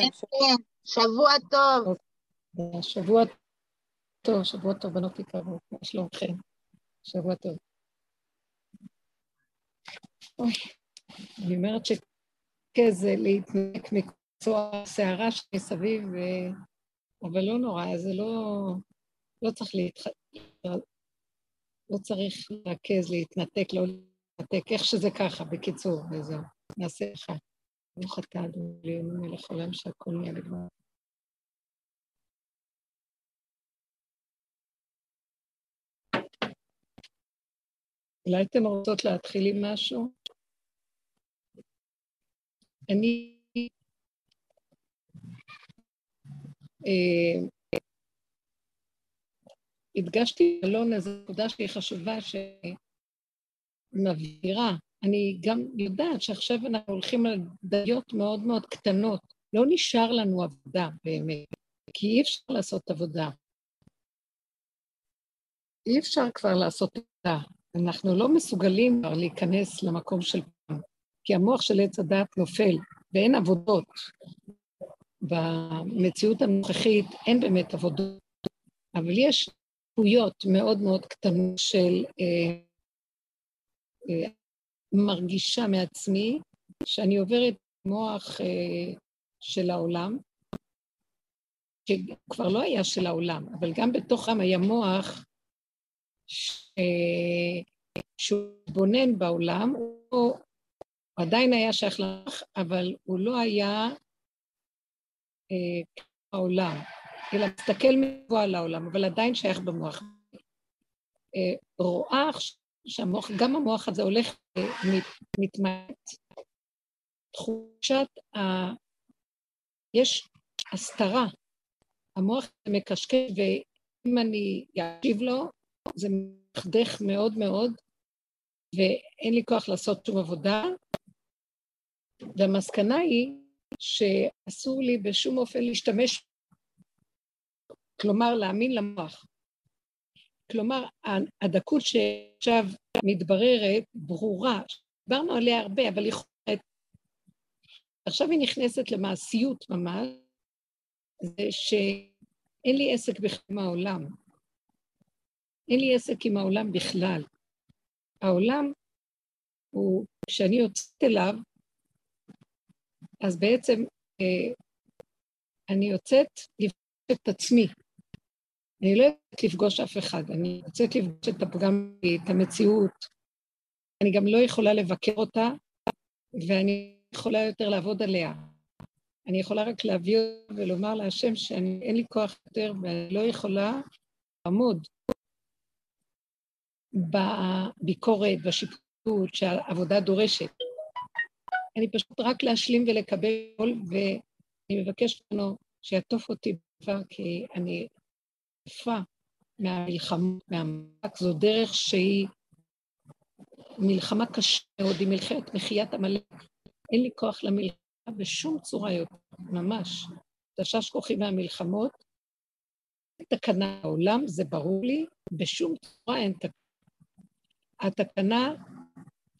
כן, כן, שבוע טוב. שבוע טוב, שבוע טוב, בנות יקרות, מה שלומכם? שבוע טוב. אוי, אני אומרת שכזה להתנק מקצוע הסערה שמסביב, אבל לא נורא, זה לא, לא צריך להתח... לא צריך לרכז, להתנתק, לא להתנתק, איך שזה ככה, בקיצור, וזהו, נעשה לך. ברוך אתה, אדוני, מלך עולם שהכל נהיה לגמר. אולי אתן רוצות להתחיל עם משהו? אני... אה, הדגשתי אלון איזו נקודה שהיא חשובה, שמבהירה. אני גם יודעת שעכשיו אנחנו הולכים על דיות מאוד מאוד קטנות. לא נשאר לנו עבודה באמת, כי אי אפשר לעשות עבודה. אי אפשר כבר לעשות עבודה. אנחנו לא מסוגלים כבר להיכנס למקום של פעם, כי המוח של עץ הדת נופל, ואין עבודות. במציאות הנוכחית אין באמת עבודות, אבל יש זכויות מאוד מאוד קטנות של אה, אה, מרגישה מעצמי שאני עוברת מוח אה, של העולם, שכבר לא היה של העולם, אבל גם בתוכם היה מוח ש... שהוא בונן בעולם, הוא עדיין היה שייך לך, אבל הוא לא היה אה, העולם, אלא מסתכל מבוא על העולם, אבל עדיין שייך במוח. אה, רואה שהמוח, גם המוח הזה הולך ומתמעט. תחושת ה... יש הסתרה. המוח מקשקש, ואם אני אקשיב לו, זה מדכדך מאוד מאוד, ואין לי כוח לעשות שום עבודה. והמסקנה היא שאסור לי בשום אופן להשתמש, כלומר להאמין למוח. כלומר, הדקות שעכשיו מתבררת, ברורה, דיברנו עליה הרבה, אבל היא חולת. עכשיו היא נכנסת למעשיות ממש, זה שאין לי עסק בכלל עם העולם. אין לי עסק עם העולם בכלל. העולם הוא, כשאני יוצאת אליו, אז בעצם אה, אני יוצאת לפגוש את עצמי. אני לא יוצאת לפגוש אף אחד, אני יוצאת לפגוש את הפגם, את המציאות. אני גם לא יכולה לבקר אותה, ואני יכולה יותר לעבוד עליה. אני יכולה רק להביא ולומר להשם שאין לי כוח יותר ואני לא יכולה לעמוד בביקורת, בשיפוט שהעבודה דורשת. אני פשוט רק להשלים ולקבל, ואני מבקשת ממנו שיעטוף אותי דבר, כי אני עפה מהמלחמה, מהמאבק, זו דרך שהיא מלחמה קשה מאוד, היא מלחמת מחיית עמלק. אין לי כוח למלחמה בשום צורה יותר, ממש. תשש כוחי מהמלחמות. תקנה העולם, זה ברור לי, בשום צורה אין תקנה. התקנה,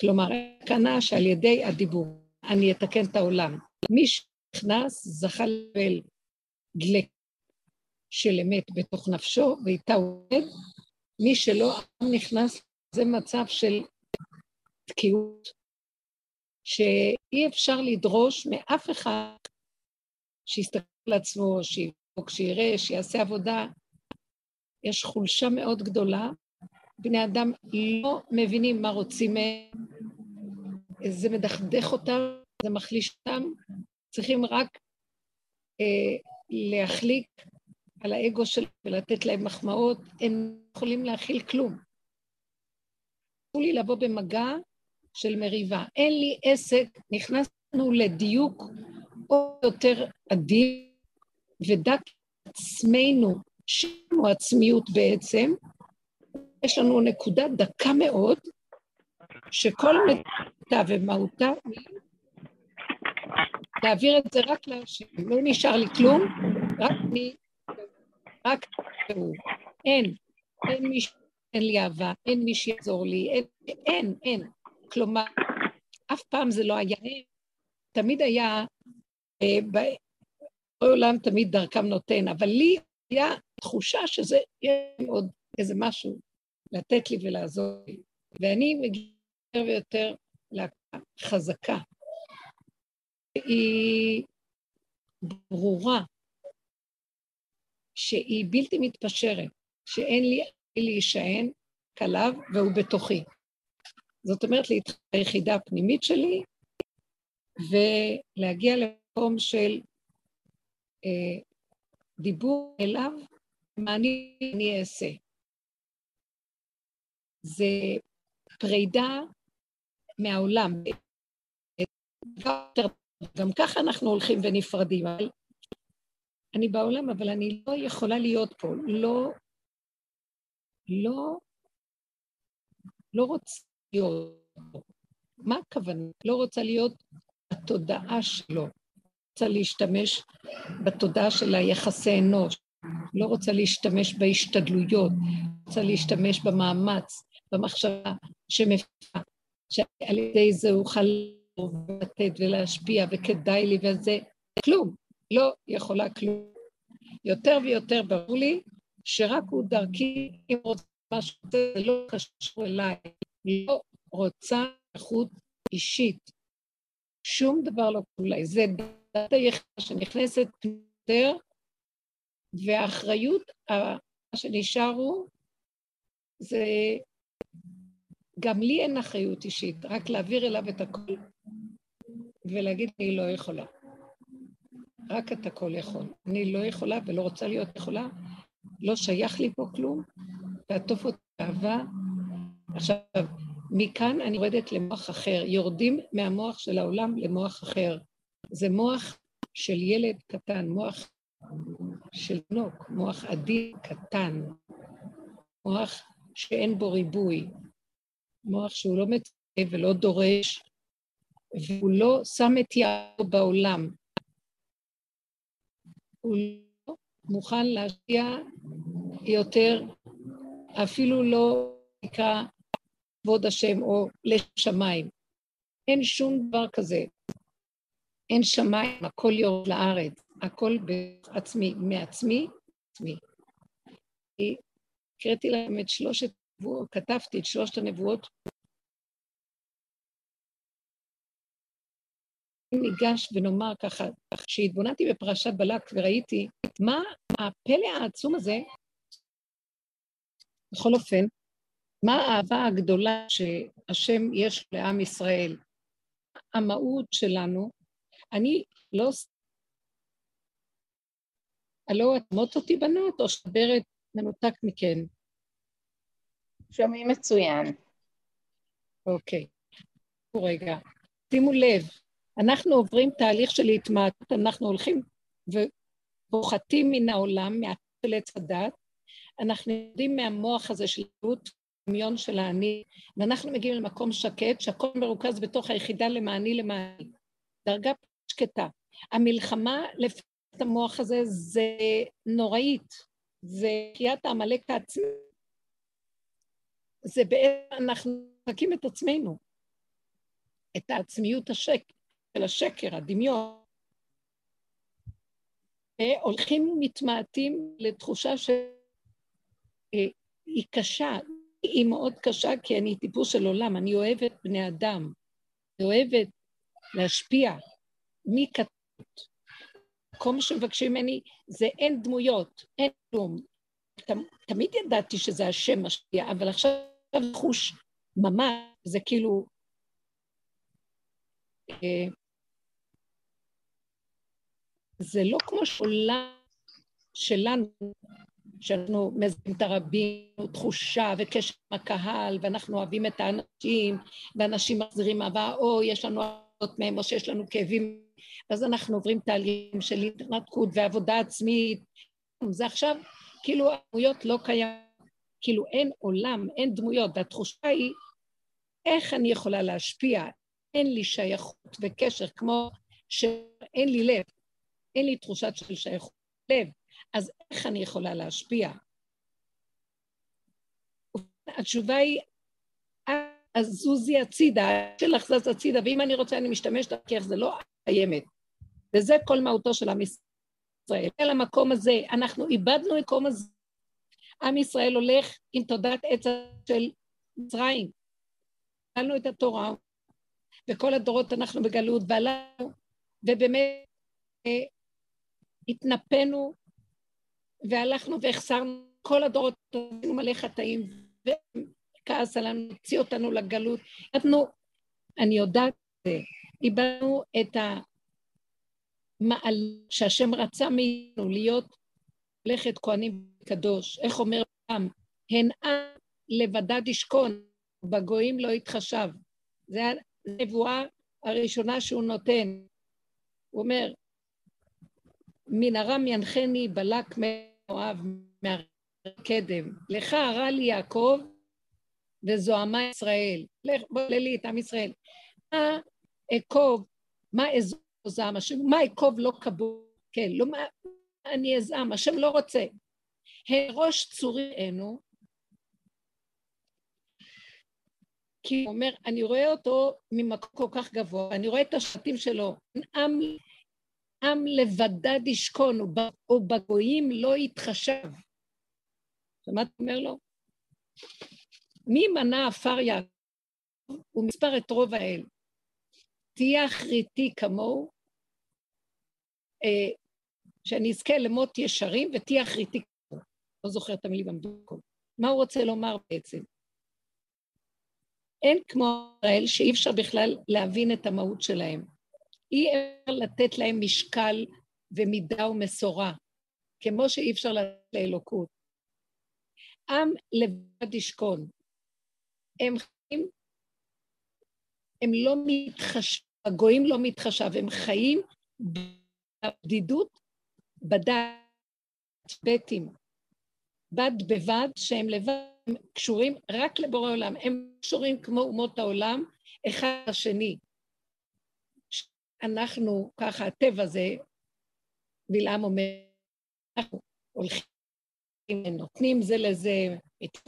כלומר, התקנה שעל ידי הדיבור, אני אתקן את העולם. מי שנכנס זכה לקבל דלק של אמת בתוך נפשו, ואיתה הוא עומד. מי שלא נכנס, זה מצב של תקיעות, שאי אפשר לדרוש מאף אחד שיסתכל על עצמו, שיבדוק, שיראה, שיעשה עבודה. יש חולשה מאוד גדולה, בני אדם לא מבינים מה רוצים מהם, זה מדכדך אותם, זה מחליש אותם, צריכים רק אה, להחליק על האגו שלהם ולתת להם מחמאות, הם יכולים להכיל כלום. תנו לי לבוא במגע של מריבה. אין לי עסק, נכנסנו לדיוק עוד יותר עדין ודק עצמנו, שלנו עצמיות בעצם, יש לנו נקודה דקה מאוד, שכל נקודה ומהותה להעביר את זה רק להשם. לא נשאר לי כלום, רק מי, רק הוא. אין, אין מי שאין לי אהבה, אין מי שיעזור לי, אין, אין, אין. כלומר, אף פעם זה לא היה, תמיד היה, אה, ב, עולם תמיד דרכם נותן, אבל לי היה תחושה שזה יהיה עוד איזה משהו לתת לי ולעזור לי. ואני מגיעה יותר ויותר לחזקה. היא ברורה, שהיא בלתי מתפשרת, שאין לי להישען כליו והוא בתוכי. זאת אומרת, להתחיל היחידה הפנימית שלי ולהגיע למקום של אה, דיבור אליו, מה אני, אני אעשה. זה פרידה מהעולם. גם ככה אנחנו הולכים ונפרדים, אבל אני בעולם, אבל אני לא יכולה להיות פה. לא, לא, לא רוצה להיות פה. מה הכוונה? לא רוצה להיות בתודעה שלו. רוצה להשתמש בתודעה של היחסי אנוש. לא רוצה להשתמש בהשתדלויות, רוצה להשתמש במאמץ, במחשבה שמפיעה, שעל ידי זה אוכל לתת ולהשפיע וכדאי לי וזה, כלום, לא יכולה כלום. יותר ויותר ברור לי שרק הוא דרכי, אם רוצה משהו, זה לא קשור אליי, לא רוצה איכות אישית. שום דבר לא קורה זה דת היחידה שנכנסת יותר, והאחריות, מה שנשארו, זה גם לי אין אחריות אישית, רק להעביר אליו את הכל ולהגיד, אני לא יכולה. רק את הכל יכול. אני לא יכולה ולא רוצה להיות יכולה, לא שייך לי פה כלום, ועטוף אותי באהבה. עכשיו, מכאן אני יורדת למוח אחר, יורדים מהמוח של העולם למוח אחר. זה מוח של ילד קטן, מוח של תינוק, מוח עדין קטן, מוח שאין בו ריבוי, מוח שהוא לא מצפה ולא דורש, והוא לא שם את יעדו בעולם. הוא לא מוכן להשקיע יותר, אפילו לא נקרא כבוד השם או לשמיים. אין שום דבר כזה. אין שמיים, הכל יורד לארץ, הכל בעצמי, מעצמי, עצמי. הקראתי להם את שלושת כתבתי את שלושת הנבואות. אם ניגש ונאמר ככה, כשהתבוננתי בפרשת בלק וראיתי מה הפלא העצום הזה, בכל אופן, מה האהבה הגדולה שהשם יש לעם ישראל, המהות שלנו, אני לא... הלא את מות אותי בנות, או שדרת מנותק מכן? שומעים מצוין. אוקיי. רגע. שימו לב, אנחנו עוברים תהליך של התמעטות, אנחנו הולכים ופוחתים מן העולם, מהצל עץ הדת, אנחנו יודעים מהמוח הזה של דמות דמיון של האני, ואנחנו מגיעים למקום שקט, שהכל מרוכז בתוך היחידה למעני למעני. דרגה שקטה. המלחמה לפי המוח הזה זה נוראית, זה חיית העמלק העצמי. זה בעצם אנחנו מחקים את עצמנו, את העצמיות השק, של השקר, הדמיון. הולכים ומתמעטים לתחושה שהיא אה, קשה, היא מאוד קשה כי אני טיפוס של עולם, אני אוהבת בני אדם, אני אוהבת להשפיע, מקטנות. כל מה שמבקשים ממני זה אין דמויות, אין כלום. תמיד ידעתי שזה השם משפיע, אבל עכשיו חוש ממש, זה כאילו... אה, זה לא כמו שעולם שלנו, שאנחנו מזהים את הרבים, תחושה וקשר עם הקהל, ואנחנו אוהבים את האנשים, ואנשים מחזירים אהבה, או יש לנו אהבות מהם, או שיש לנו כאבים ואז אנחנו עוברים תהליכים של התנתקות ועבודה עצמית. זה עכשיו, כאילו הדמויות לא קיים, כאילו אין עולם, אין דמויות, והתחושה היא, איך אני יכולה להשפיע? אין לי שייכות וקשר, כמו שאין לי לב, אין לי תחושת של שייכות לב, אז איך אני יכולה להשפיע? התשובה היא, אז זוזי הצידה, שלך זז הצידה, ואם אני רוצה אני משתמשת, כי זה לא קיימת. וזה כל מהותו של עם ישראל. אל המקום הזה, אנחנו איבדנו את המקום הזה. עם ישראל הולך עם תודעת עץ של מצרים. קיבלנו את התורה, וכל הדורות אנחנו בגלות, ועלינו, ובאמת התנפנו, והלכנו והחסרנו כל הדורות, עשינו מלא חטאים, וכעס עלינו, הוציא אותנו לגלות. אנחנו, אני יודעת, איבדנו את המעל שהשם רצה מאיתנו להיות לכת כהנים קדוש. איך אומר פעם? עם לבדד ישכון, בגויים לא יתחשב. זו הנבואה הראשונה שהוא נותן. הוא אומר, מן ארם ינחני בלק מאוהב מהקדם. לך הרע לי יעקב וזוהמה ישראל. לך, בוא לי את עם ישראל. מה אעקוב, מה השם, מה אעקוב לא קבור, כן, לא מה אני אזעם, השם לא רוצה. ראש צורי אינו, כי הוא אומר, אני רואה אותו ממקום כל כך גבוה, אני רואה את השבטים שלו, עם, עם לבדד ישכון, ובגויים לא יתחשב. אתה אומר לו? מי מנה עפר יעקב ומספר את רוב האל. תהיה אחריתי כמוהו, אה, שאני אזכה למות ישרים ותהיה אחריתי כמוהו. לא זוכר את המילים המדוקות. מה הוא רוצה לומר בעצם? אין כמו ישראל שאי אפשר בכלל להבין את המהות שלהם. אי אפשר לתת להם משקל ומידה ומסורה, כמו שאי אפשר לתת לאלוקות. עם לבד ישכון. הם חיים, הם לא מתחשב, הגויים לא מתחשב, הם חיים בבדידות, בדת, בטים, בד בבד, שהם לבד הם קשורים רק לבורא עולם, הם קשורים כמו אומות העולם, אחד לשני. אנחנו, ככה, הטבע זה, בלעם אומר, אנחנו הולכים, נותנים זה לזה,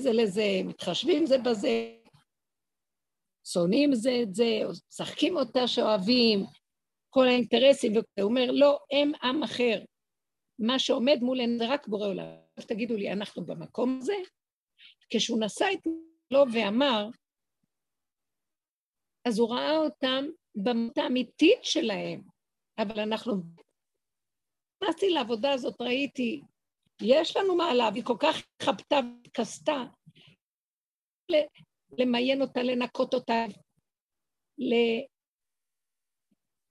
זה לזה, מתחשבים זה בזה, שונאים זה את זה, משחקים אותה שאוהבים, כל האינטרסים, והוא אומר, לא, הם עם אחר. מה שעומד מולנו זה רק בורא עולם. תגידו לי, אנחנו במקום הזה? כשהוא נשא את לו ואמר, אז הוא ראה אותם במות האמיתית שלהם, אבל אנחנו... נכנסתי לעבודה הזאת, ראיתי, יש לנו מעלה, והיא כל כך חפתה וכסתה, למיין אותה, לנקות אותה,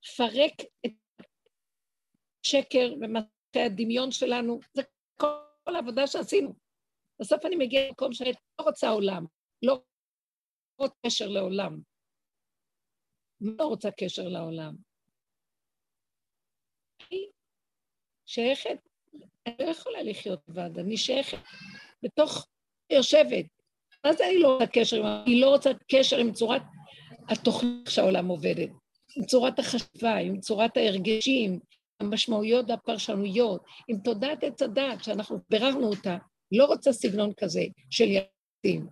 לפרק את השקר ומטה הדמיון שלנו, זה כל העבודה שעשינו. בסוף אני מגיעה למקום שאני לא רוצה עולם, לא רוצה קשר לעולם. לא רוצה קשר לעולם. אני שייכת, אני לא יכולה לחיות לבד, אני שייכת בתוך, יושבת. מה זה אני לא רוצה קשר עם... היא לא רוצה קשר עם צורת התוכנית שהעולם עובדת, עם צורת החשיבה, עם צורת ההרגשים, המשמעויות והפרשנויות, עם תודעת עץ הדת שאנחנו ביררנו אותה, לא רוצה סגנון כזה של ילדים.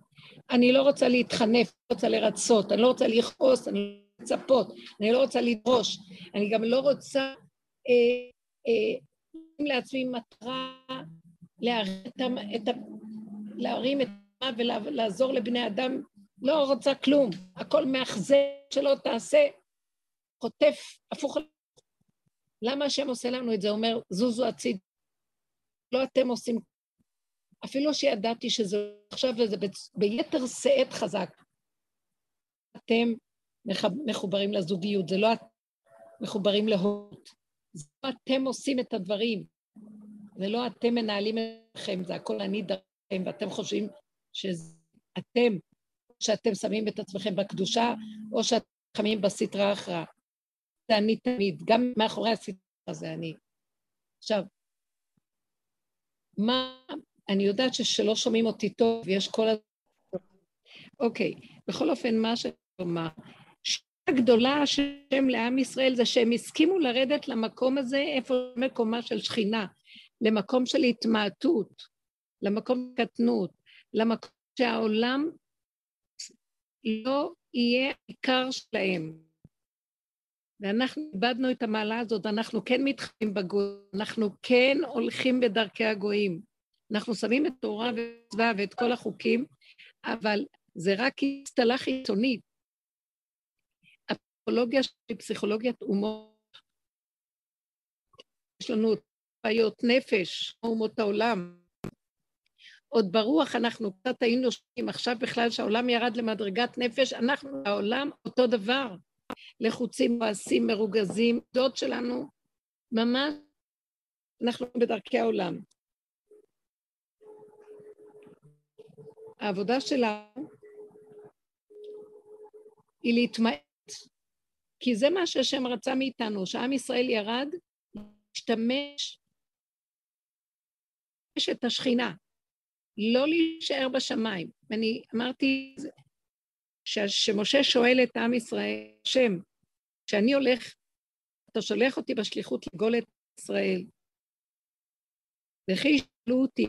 אני לא רוצה להתחנף, לא רוצה לרצות, אני לא רוצה לכעוס, אני לא לצפות, אני לא רוצה לדרוש, אני גם לא רוצה אה, אה, לעצמי מטרה להרים את, את, להרים את ולעזור לבני אדם, לא רוצה כלום, הכל מאכזב שלא תעשה, חוטף, הפוך. למה השם עושה לנו את זה? אומר, זוזו הציד, לא אתם עושים אפילו שידעתי שזה עכשיו וזה ביתר שאת חזק. אתם מחוברים לזוגיות, זה לא אתם מחוברים להורות. זה לא אתם עושים את הדברים, זה לא אתם מנהלים אתכם, זה הכל אני דרכם, ואתם חושבים שאתם, שאתם שמים את עצמכם בקדושה, או שאתם חמים בסטרה אחרא. זה אני תמיד, גם מאחורי הסטרה זה אני. עכשיו, מה אני יודעת שלא שומעים אותי טוב, ויש כל ה... אוקיי, בכל אופן, מה שאני אומר, הגדולה השם לעם ישראל זה שהם הסכימו לרדת למקום הזה, איפה מקומה של שכינה, למקום של התמעטות, למקום של קטנות, למקום שהעולם לא יהיה עיקר שלהם. ואנחנו איבדנו את המעלה הזאת, אנחנו כן מתחיים בגויים, אנחנו כן הולכים בדרכי הגויים. אנחנו שמים את תורה ואת כל החוקים, אבל זה רק אצטלה חיצונית. הפסיכולוגיה שלי פסיכולוגיית אומות. יש לנו בעיות נפש, אומות העולם. עוד ברוח אנחנו קצת היינו שונים, עכשיו בכלל שהעולם ירד למדרגת נפש, אנחנו, העולם אותו דבר. לחוצים, מועשים, מרוגזים, דוד שלנו, ממש, אנחנו בדרכי העולם. העבודה שלנו היא להתמעט, כי זה מה שהשם רצה מאיתנו, שעם ישראל ירד להשתמש את השכינה, לא להישאר בשמיים. ואני אמרתי שמשה שואל את עם ישראל, השם, כשאני הולך, אתה שולח אותי בשליחות לגאול את ישראל, וכי ישאלו אותי,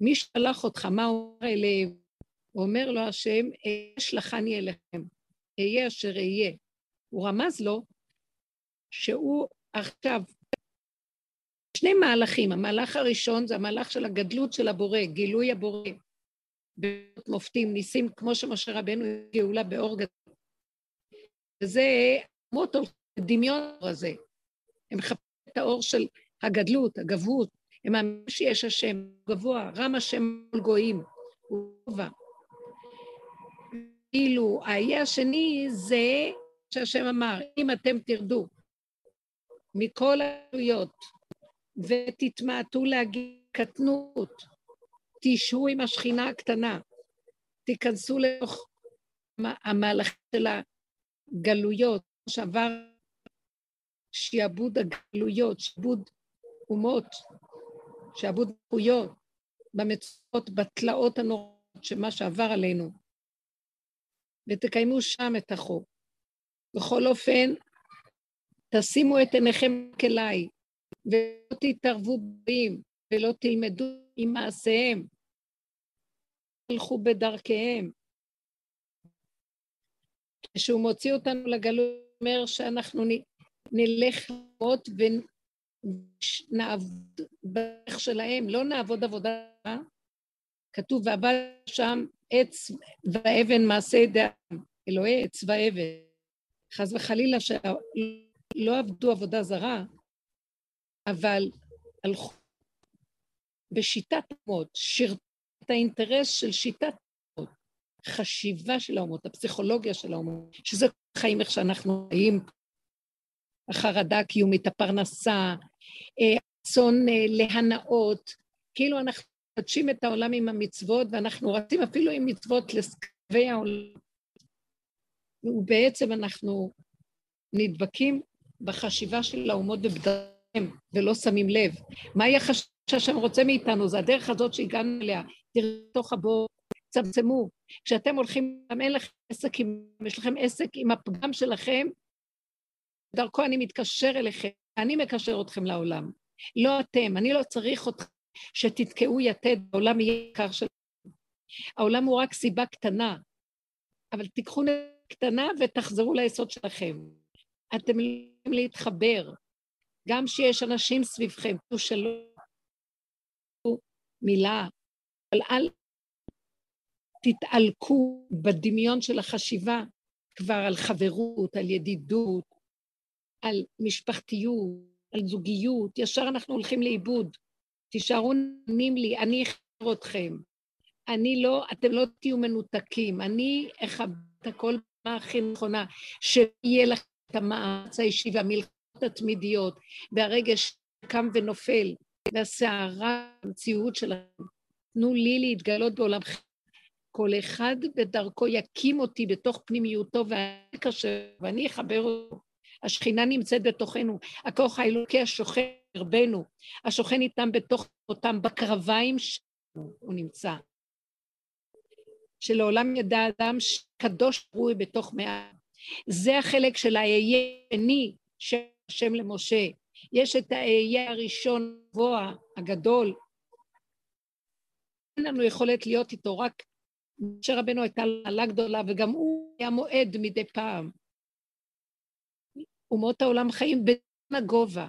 מי שלח אותך, מה הוא אומר אליהם? הוא אומר לו השם, אשלחני אליכם, אהיה אשר אהיה. הוא רמז לו שהוא עכשיו, שני מהלכים, המהלך הראשון זה המהלך של הגדלות של הבורא, גילוי הבורא, במופתים, ניסים, כמו שמשה רבנו גאולה באור גדול. וזה מוטו, דמיון הזה. הם מחפשים את האור של הגדלות, הגבהות, הם מאמינים שיש השם גבוה, רם השם על גויים, הוא גובה. כאילו, האי השני זה שהשם אמר, אם אתם תרדו מכל העלויות ותתמעטו להגיד קטנות, תשהו עם השכינה הקטנה, תיכנסו לתוך המהלך של הגלויות, שעבר שיעבוד הגלויות, שיעבוד אומות, שיעבוד זכויות, במצוות, בתלאות הנוראות שמה שעבר עלינו, ותקיימו שם את החוק. בכל אופן, תשימו את עיניכם כלי, ולא תתערבו בהם, ולא תלמדו עם מעשיהם, תלכו בדרכיהם. כשהוא מוציא אותנו לגלות, אומר שאנחנו נלך לראות ונעבוד בדרך שלהם, לא נעבוד עבודה, כתוב, ועבד שם עץ ואבן מעשה ידם, אלוהי עץ ואבן. חס וחלילה שלא עבדו עבודה זרה, אבל הלכו בשיטת אומות, שירתו את האינטרס של שיטת אומות, חשיבה של האומות, הפסיכולוגיה של האומות, שזה חיים איך שאנחנו חיים, החרדה הקיומית, הפרנסה, רצון אה, להנאות, כאילו אנחנו מקדשים את העולם עם המצוות, ואנחנו רצים אפילו עם מצוות לסקבי העולם. ובעצם אנחנו נדבקים בחשיבה של האומות ובדרכיהם, ולא שמים לב. מהי החשיבה שהשם רוצה מאיתנו? זה הדרך הזאת שהגענו אליה. תראו תוך הבור, צמצמו. כשאתם הולכים, גם אין לכם עסק עם, יש לכם עסק עם הפגם שלכם, דרכו אני מתקשר אליכם, אני מקשר אתכם לעולם. לא אתם, אני לא צריך אתכם שתתקעו יתד, העולם יהיה יקר שלכם. העולם הוא רק סיבה קטנה, אבל תיקחו קטנה ותחזרו ליסוד שלכם. אתם יכולים להתחבר. גם שיש אנשים סביבכם, שלא מילה, אבל אל תתעלקו בדמיון של החשיבה כבר על חברות, על ידידות, על משפחתיות, על זוגיות, ישר אנחנו הולכים לאיבוד. תישארו נענים לי, אני אחבר אתכם. אני לא, אתם לא תהיו מנותקים, אני אכבד את הכל הכי נכונה, שיהיה לכם את המאמץ האישי והמלחמות התמידיות, והרגש קם ונופל, והסערה, המציאות שלכם. תנו לי להתגלות בעולמכם. כל אחד בדרכו יקים אותי בתוך פנימיותו ואני קשה, ואני אחבר אותו. השכינה נמצאת בתוכנו, הכוח האלוקי השוכן קרבנו, השוכן איתם בתוך אותם, בקרביים שלנו הוא נמצא. שלעולם ידע אדם שקדוש רוי בתוך מאה. זה החלק של האהיה שני של השם למשה. יש את האהיה הראשון גבוה, הגדול. אין לנו יכולת להיות איתו, רק משה רבנו הייתה מעלה גדולה, וגם הוא היה מועד מדי פעם. אומות העולם חיים בין הגובה,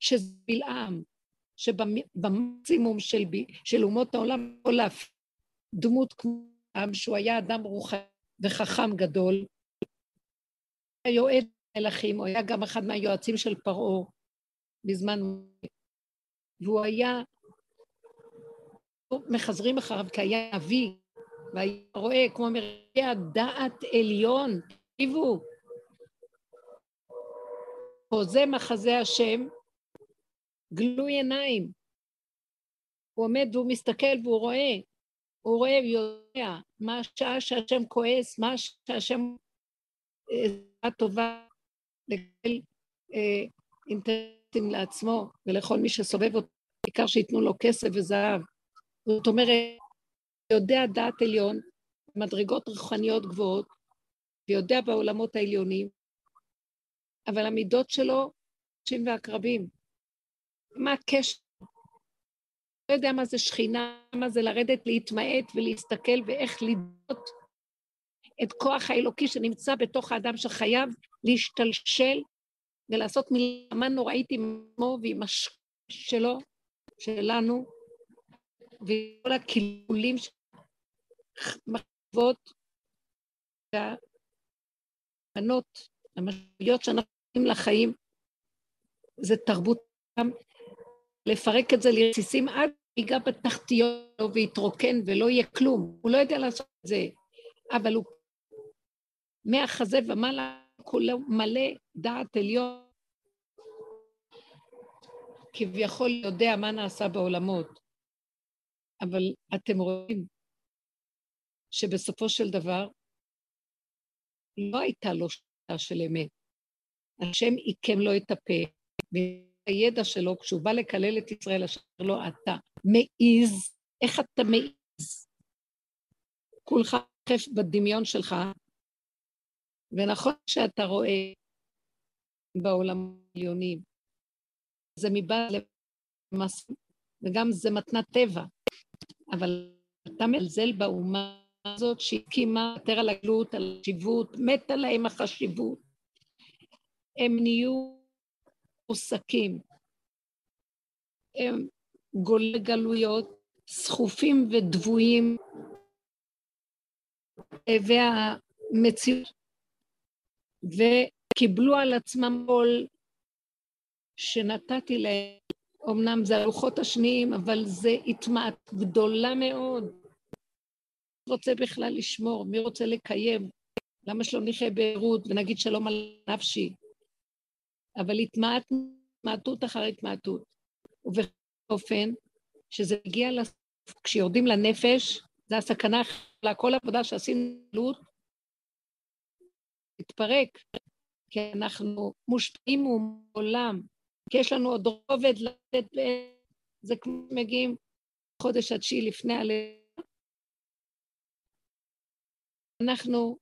שזה בלעם, שבמקסימום של, של אומות העולם יכול להפעיל דמות כמו שהוא היה אדם רוחני וחכם גדול, היה יועד מלכים, הוא היה גם אחד מהיועצים של פרעה בזמן... והוא היה... מחזרים אחריו כי היה אבי, והיה רואה כמו מראה הדעת עליון, תקשיבו. חוזה מחזה השם, גלוי עיניים. הוא עומד והוא מסתכל והוא רואה, הוא רואה ויודע מה השעה שהשם כועס, מה השעה שהשם אה, טובה לקבל אה, אינטרסים לעצמו ולכל מי שסובב אותו, בעיקר שייתנו לו כסף וזהב. זאת אומרת, יודע דעת עליון, מדרגות רוחניות גבוהות, ויודע בעולמות העליונים, אבל המידות שלו, נשים ועקרבים. מה הקשר? לא יודע מה זה שכינה, מה זה לרדת, להתמעט ולהסתכל ואיך לדעות את כוח האלוקי שנמצא בתוך האדם שחייב להשתלשל ולעשות מלחמה נוראית עם עצמו ועם השכם שלו, שלנו, וכל הקלקולים, מחוות והבנות, המשמעויות שאנחנו נותנים לחיים, זה תרבות לפרק את זה לרסיסים עד ייגע בתחתיות ויתרוקן ולא יהיה כלום. הוא לא יודע לעשות את זה, אבל הוא מהחזה ומעלה כולו מלא דעת עליון, כביכול יודע מה נעשה בעולמות. אבל אתם רואים שבסופו של דבר לא הייתה לו שאלה של אמת. השם עיקם לו את הפה, והידע שלו, כשהוא בא לקלל את ישראל, אשר לו אתה מעיז, איך אתה מעיז? כולך חף בדמיון שלך, ונכון שאתה רואה בעולם העליונים, זה מבעד למס... וגם זה מתנת טבע, אבל אתה מזלזל באומה הזאת שהקימה יותר על הגלות, על החשיבות, מתה להם החשיבות. הם נהיו מוסקים, הם גולי גלויות, סחופים ודבויים, והמציאות וקיבלו על עצמם עול שנתתי להם, אמנם זה הלוחות השניים, אבל זה הטמעת גדולה מאוד. מי רוצה בכלל לשמור? מי רוצה לקיים? למה שלא נחיה בעירות ונגיד שלום על נפשי? אבל התמעטות אחרי התמעטות. ובאופן שזה הגיע לסוף, כשיורדים לנפש, זה הסכנה, כל עבודה שעשינו להתפרק, כי אנחנו מושפעים מעולם, כי יש לנו עוד רובד לתת, זה כמו מגיעים חודש התשיעי לפני הלילה. אנחנו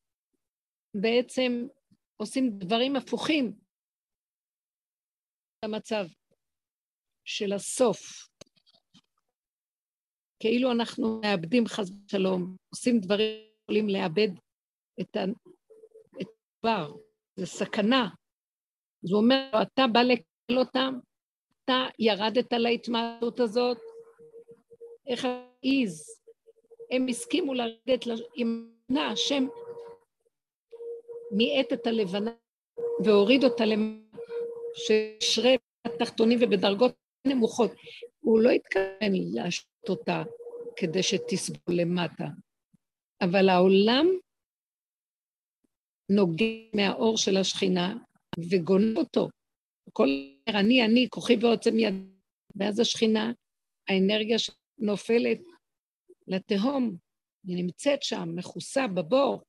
בעצם עושים דברים הפוכים למצב של הסוף. כאילו אנחנו מאבדים חס ושלום, עושים דברים יכולים לאבד את כבר, זה סכנה. אז הוא אומר לו, אתה בא לקל אותם, אתה ירדת להתמעטות הזאת, איך העיז? הם הסכימו לרדת עם השם מיעט את הלבנה והוריד אותה ששרה בתחתונים ובדרגות נמוכות. הוא לא התכוון להשת אותה כדי שתסבול למטה, אבל העולם נוגע מהאור של השכינה וגונב אותו. כל אומר, אני, אני, כוחי ועוצם יד. ואז השכינה, האנרגיה שנופלת לתהום, היא נמצאת שם, מכוסה בבור.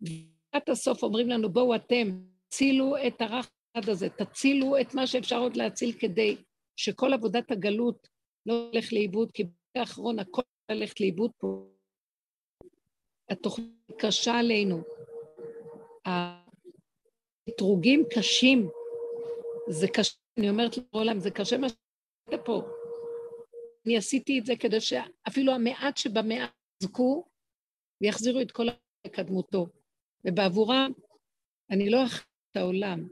ולקראת הסוף אומרים לנו, בואו אתם, תצילו את הרך הזה, תצילו את מה שאפשר עוד להציל כדי שכל עבודת הגלות לא הולך לאיבוד, כי באחרון הכל הולך לאיבוד פה. התוכנית קשה עלינו. האתרוגים קשים. זה קשה, אני אומרת לעולם, זה קשה מה שאתה פה. אני עשיתי את זה כדי שאפילו המעט שבמעט יזכו ויחזירו את כל לקדמותו. ובעבורם, אני לא את העולם.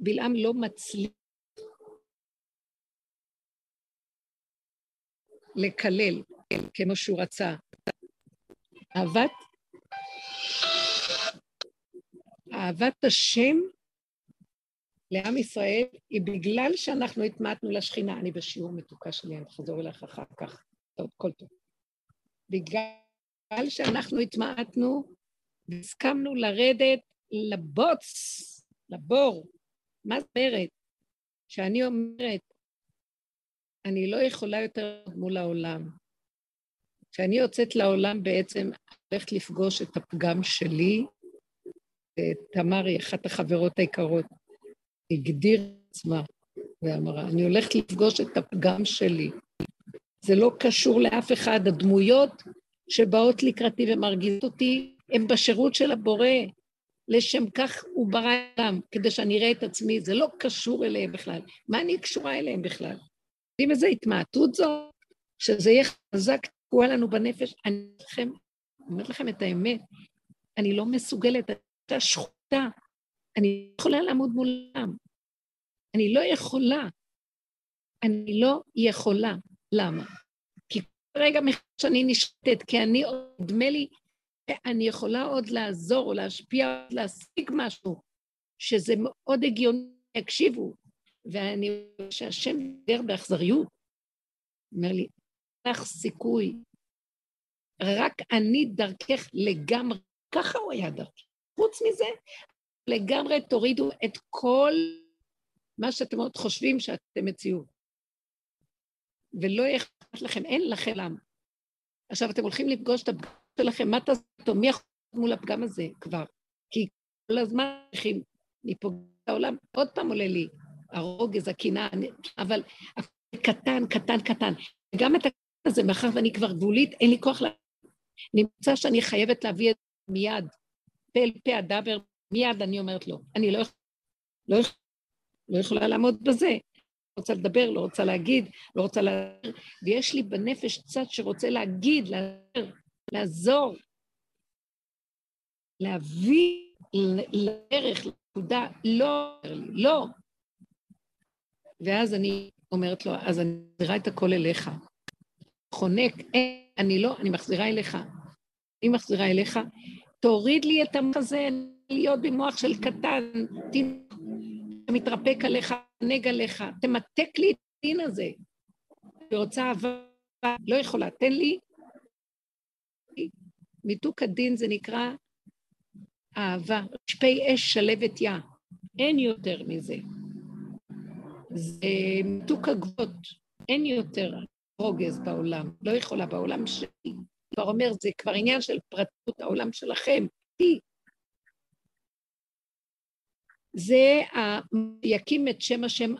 בלעם לא מצליח לקלל כמו שהוא רצה. אהבת, אהבת השם לעם ישראל היא בגלל שאנחנו התמעטנו לשכינה. אני בשיעור מתוקה שלי, אני אחזור אליך אחר כך. טוב, כל טוב. בגלל שאנחנו התמעטנו והסכמנו לרדת לבוץ, לבור. מה זאת אומרת? שאני אומרת, אני לא יכולה יותר מול העולם. כשאני יוצאת לעולם בעצם הולכת לפגוש את הפגם שלי, תמר היא אחת החברות היקרות, הגדיר עצמה ואמרה, אני הולכת לפגוש את הפגם שלי. זה לא קשור לאף אחד, הדמויות שבאות לקראתי ומרגיזות אותי, הן בשירות של הבורא. לשם כך הוא ברא אותם, כדי שאני אראה את עצמי, זה לא קשור אליהם בכלל. מה אני קשורה אליהם בכלל? יודעים איזה התמעטות זו? שזה יהיה חזק, תקוע לנו בנפש. אני אומרת לכם את האמת, אני לא מסוגלת, הייתה שחוטה. אני לא יכולה לעמוד מולם. אני לא יכולה. אני לא יכולה. למה? כי כרגע שאני נשתת, כי אני, נדמה לי, אני יכולה עוד לעזור או להשפיע, להשיג משהו, שזה מאוד הגיוני, יקשיבו. ואני, שהשם דיבר באכזריות, אומר לי, אין לך סיכוי, רק אני דרכך לגמרי, ככה הוא היה דרכי. חוץ מזה, לגמרי תורידו את כל מה שאתם עוד חושבים שאתם מציאות. ולא אכפת לכם, אין לכם למה. עכשיו, אתם הולכים לפגוש את הפגם שלכם, מה תעשו? מי יכול מול הפגם הזה כבר? כי כל הזמן צריכים להיפגע העולם. עוד פעם עולה לי הרוגז, הקנאה, אבל קטן, קטן, קטן. וגם את הקטן הזה, מאחר ואני כבר גבולית, אין לי כוח ל... נמצא שאני חייבת להביא את זה מיד. פה אל פה אדבר, מיד אני אומרת לו. אני לא, לא, לא יכולה לעמוד בזה. לא רוצה לדבר, לא רוצה להגיד, לא רוצה ל... ויש לי בנפש צד שרוצה להגיד, לעזור, לעזור, להביא לערך, לנקודה, לא, לא. ואז אני אומרת לו, אז אני מחזירה את הכל אליך. חונק, אין, אני לא, אני מחזירה אליך. אני מחזירה אליך, תוריד לי את המוח הזה, להיות במוח של קטן, מתרפק עליך, נג עליך, תמתק לי את הדין הזה. אני רוצה אהבה, לא יכולה, תן לי. מיתוק הדין זה נקרא אהבה, שפי אש שלבת יא, אין יותר מזה. זה מיתוק הגבות, אין יותר רוגז בעולם, לא יכולה בעולם שלי. כבר אומר, זה כבר עניין של פרטות, העולם שלכם. זה יקים את שם השם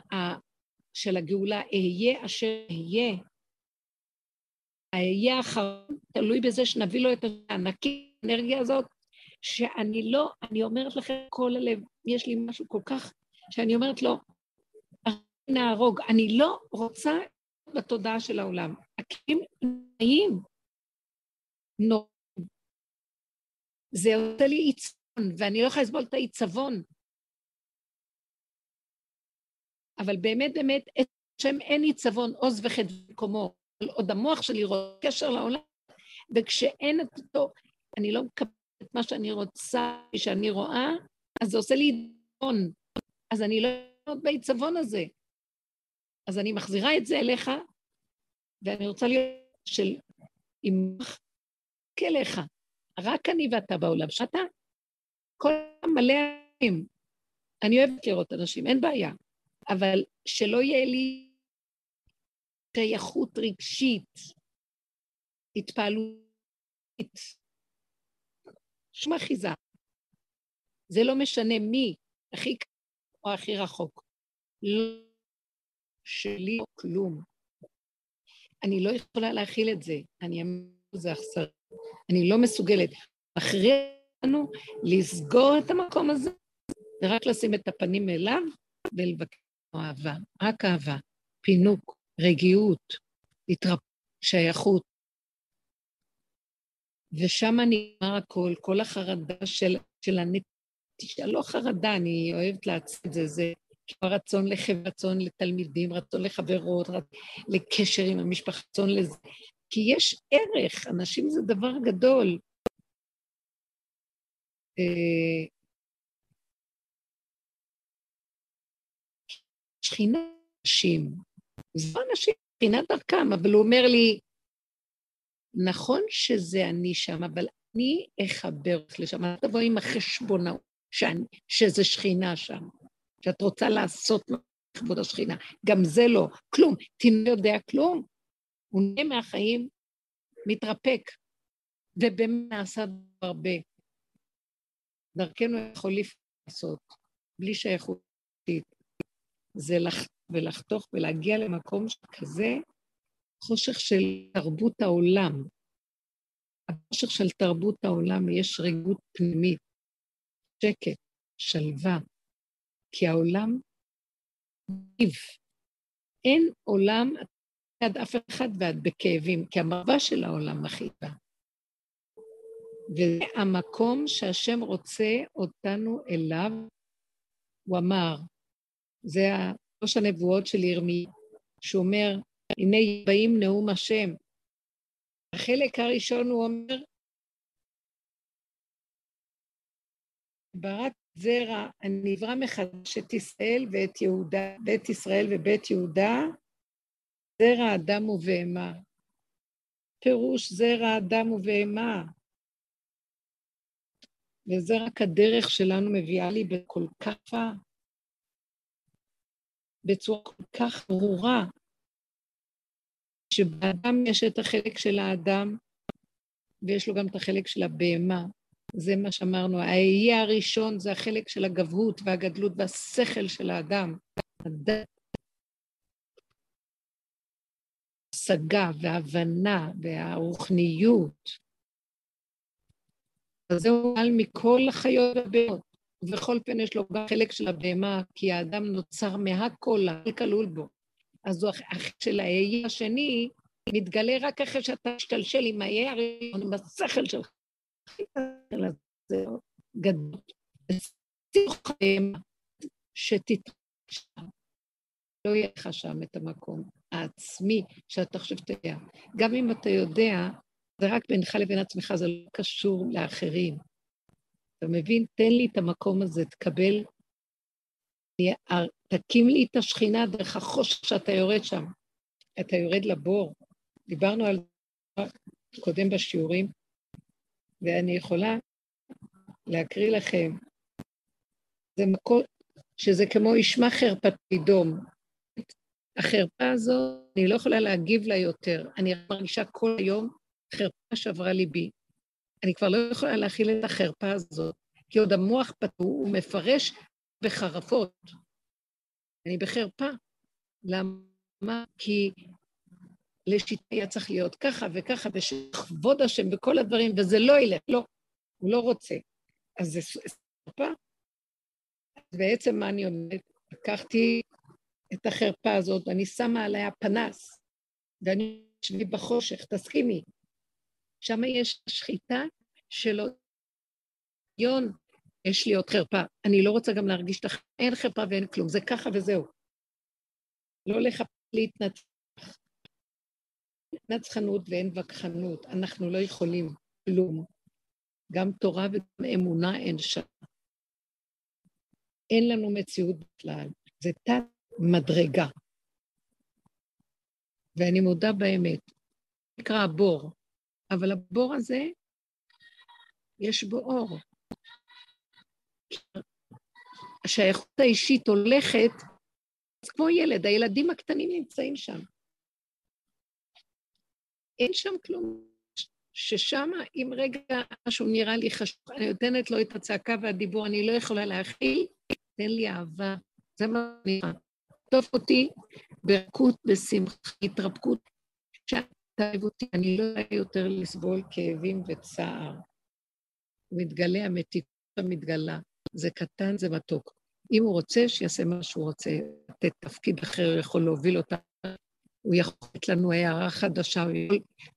של הגאולה, אהיה אשר אהיה. האהיה האחרון תלוי בזה שנביא לו את הענקי, האנרגיה הזאת, שאני לא, אני אומרת לכם כל הלב, יש לי משהו כל כך, שאני אומרת לו, נהרוג, אני לא רוצה בתודעה של העולם. הקים נעים, נוראים. זה עושה לי עיצבון, ואני לא יכולה לסבול את העיצבון. אבל באמת באמת, את השם אין עיצבון, עוז וחטא במקומו. עוד המוח שלי רואה קשר לעולם, וכשאין את אותו, אני לא מקבלת את מה שאני רוצה, שאני רואה, אז זה עושה לי עיצבון. אז אני לא יודעת בעיצבון הזה. אז אני מחזירה את זה אליך, ואני רוצה להיות של עמך כאליך. רק אני ואתה בעולם. שאתה כל מלא עמים. אני אוהבת לראות אנשים, אין בעיה. אבל שלא יהיה לי שייכות רגשית, התפעלותית, שום אחיזה. זה לא משנה מי, הכי קרוב או הכי רחוק. לא שלי כלום. אני לא יכולה להכיל את זה, אני אמור זה אכזר. אני לא מסוגלת. מכריע לנו לסגור את המקום הזה, ורק לשים את הפנים אליו ולבקש אהבה, רק אהבה, פינוק, רגיעות, התרפ... שייכות. ושם נגמר הכל, כל החרדה של, של הנט... לא חרדה, אני אוהבת להציג את זה, זה רצון לחבר, רצון לתלמידים, רצון לחברות, רצון לקשר עם המשפחה, רצון לזה. כי יש ערך, אנשים זה דבר גדול. אה, שכינה אנשים, לא אנשים, שכינה דרכם, אבל הוא אומר לי, נכון שזה אני שם, אבל אני אחבר אותך לשם, אל תבואי עם החשבונאות שזה שכינה שם, שאת רוצה לעשות לכבוד השכינה. גם זה לא, כלום. תינוק יודע כלום, הוא נהיה מהחיים, מתרפק, ובאמת נעשה הרבה. דרכנו יכול לעשות, בלי שייכות. זה לח... ולחתוך ולהגיע למקום כזה, חושך של תרבות העולם. החושך של תרבות העולם יש ריגות פנימית, שקט, שלווה, כי העולם גיב. אין עולם עד אף אחד ועד בכאבים, כי המרבה של העולם מכאיבה. וזה המקום שהשם רוצה אותנו אליו, הוא אמר, זה שלוש הנבואות של ירמיה, שאומר, הנה באים נאום השם. החלק הראשון הוא אומר, ברק זרע, אני אברא מחדש את ישראל ואת יהודה, בית ישראל ובית יהודה, זרע אדם ובהמה. פירוש זרע אדם ובהמה. וזה רק הדרך שלנו מביאה לי בכל כך בצורה כל כך ברורה, שבאדם יש את החלק של האדם, ויש לו גם את החלק של הבהמה. זה מה שאמרנו, האהיה הראשון זה החלק של הגבהות והגדלות והשכל של האדם. ההשגה וההבנה והרוחניות. אז זהו על מכל החיות והבהמות. ובכל פן יש לו גם חלק של הבהמה, כי האדם נוצר מהכל, הכל כלול בו. אז הוא החלק של האהיה השני, מתגלה רק אחרי שאתה משתלשל עם האהיה הראשון, עם השכל שלך. זה גדול. שתתרחש לא יהיה לך שם את המקום העצמי שאתה חושב שאתה יודע. גם אם אתה יודע, זה רק בינך לבין עצמך, זה לא קשור לאחרים. אתה מבין? תן לי את המקום הזה, תקבל, תקים לי את השכינה דרך החושך שאתה יורד שם. אתה יורד לבור. דיברנו על זה קודם בשיעורים, ואני יכולה להקריא לכם. זה מקום שזה כמו ישמע חרפת פדום. החרפה הזו, אני לא יכולה להגיב לה יותר. אני מרגישה כל היום חרפה שעברה ליבי. אני כבר לא יכולה להכיל את החרפה הזאת, כי עוד המוח פתור, הוא מפרש בחרפות. אני בחרפה. למה? כי לשיטה היה צריך להיות ככה וככה, ושכבוד השם וכל הדברים, וזה לא ילך, לא, הוא לא רוצה. אז זה חרפה. בעצם מה אני אומרת? לקחתי את החרפה הזאת, ואני שמה עליה פנס, ואני יושבי בחושך, תסכימי, שם יש שחיטה של יון, יש לי עוד חרפה. אני לא רוצה גם להרגיש הח... אין חרפה ואין כלום, זה ככה וזהו. לא לחפש להתנצח. נצחנות ואין וכחנות, אנחנו לא יכולים כלום. גם תורה וגם אמונה אין שם. אין לנו מציאות בכלל, זה תת מדרגה. ואני מודה באמת, נקרא הבור, אבל הבור הזה, יש בו אור. השייכות האישית הולכת, אז כמו ילד, הילדים הקטנים נמצאים שם. אין שם כלום. ששם, אם רגע משהו נראה לי חשוב, אני נותנת לו את הצעקה והדיבור, אני לא יכולה להכיל, תן לי אהבה. זה מה אני... טוב אותי ברכות, בשמחה, התרפקות, תאהב אותי, אני לא יכולה יותר לסבול כאבים וצער. מתגלה המתיקות המתגלה, זה קטן, זה מתוק. אם הוא רוצה, שיעשה מה שהוא רוצה, לתת תפקיד אחר, יכול להוביל אותה. הוא יכול לתת לנו הערה חדשה,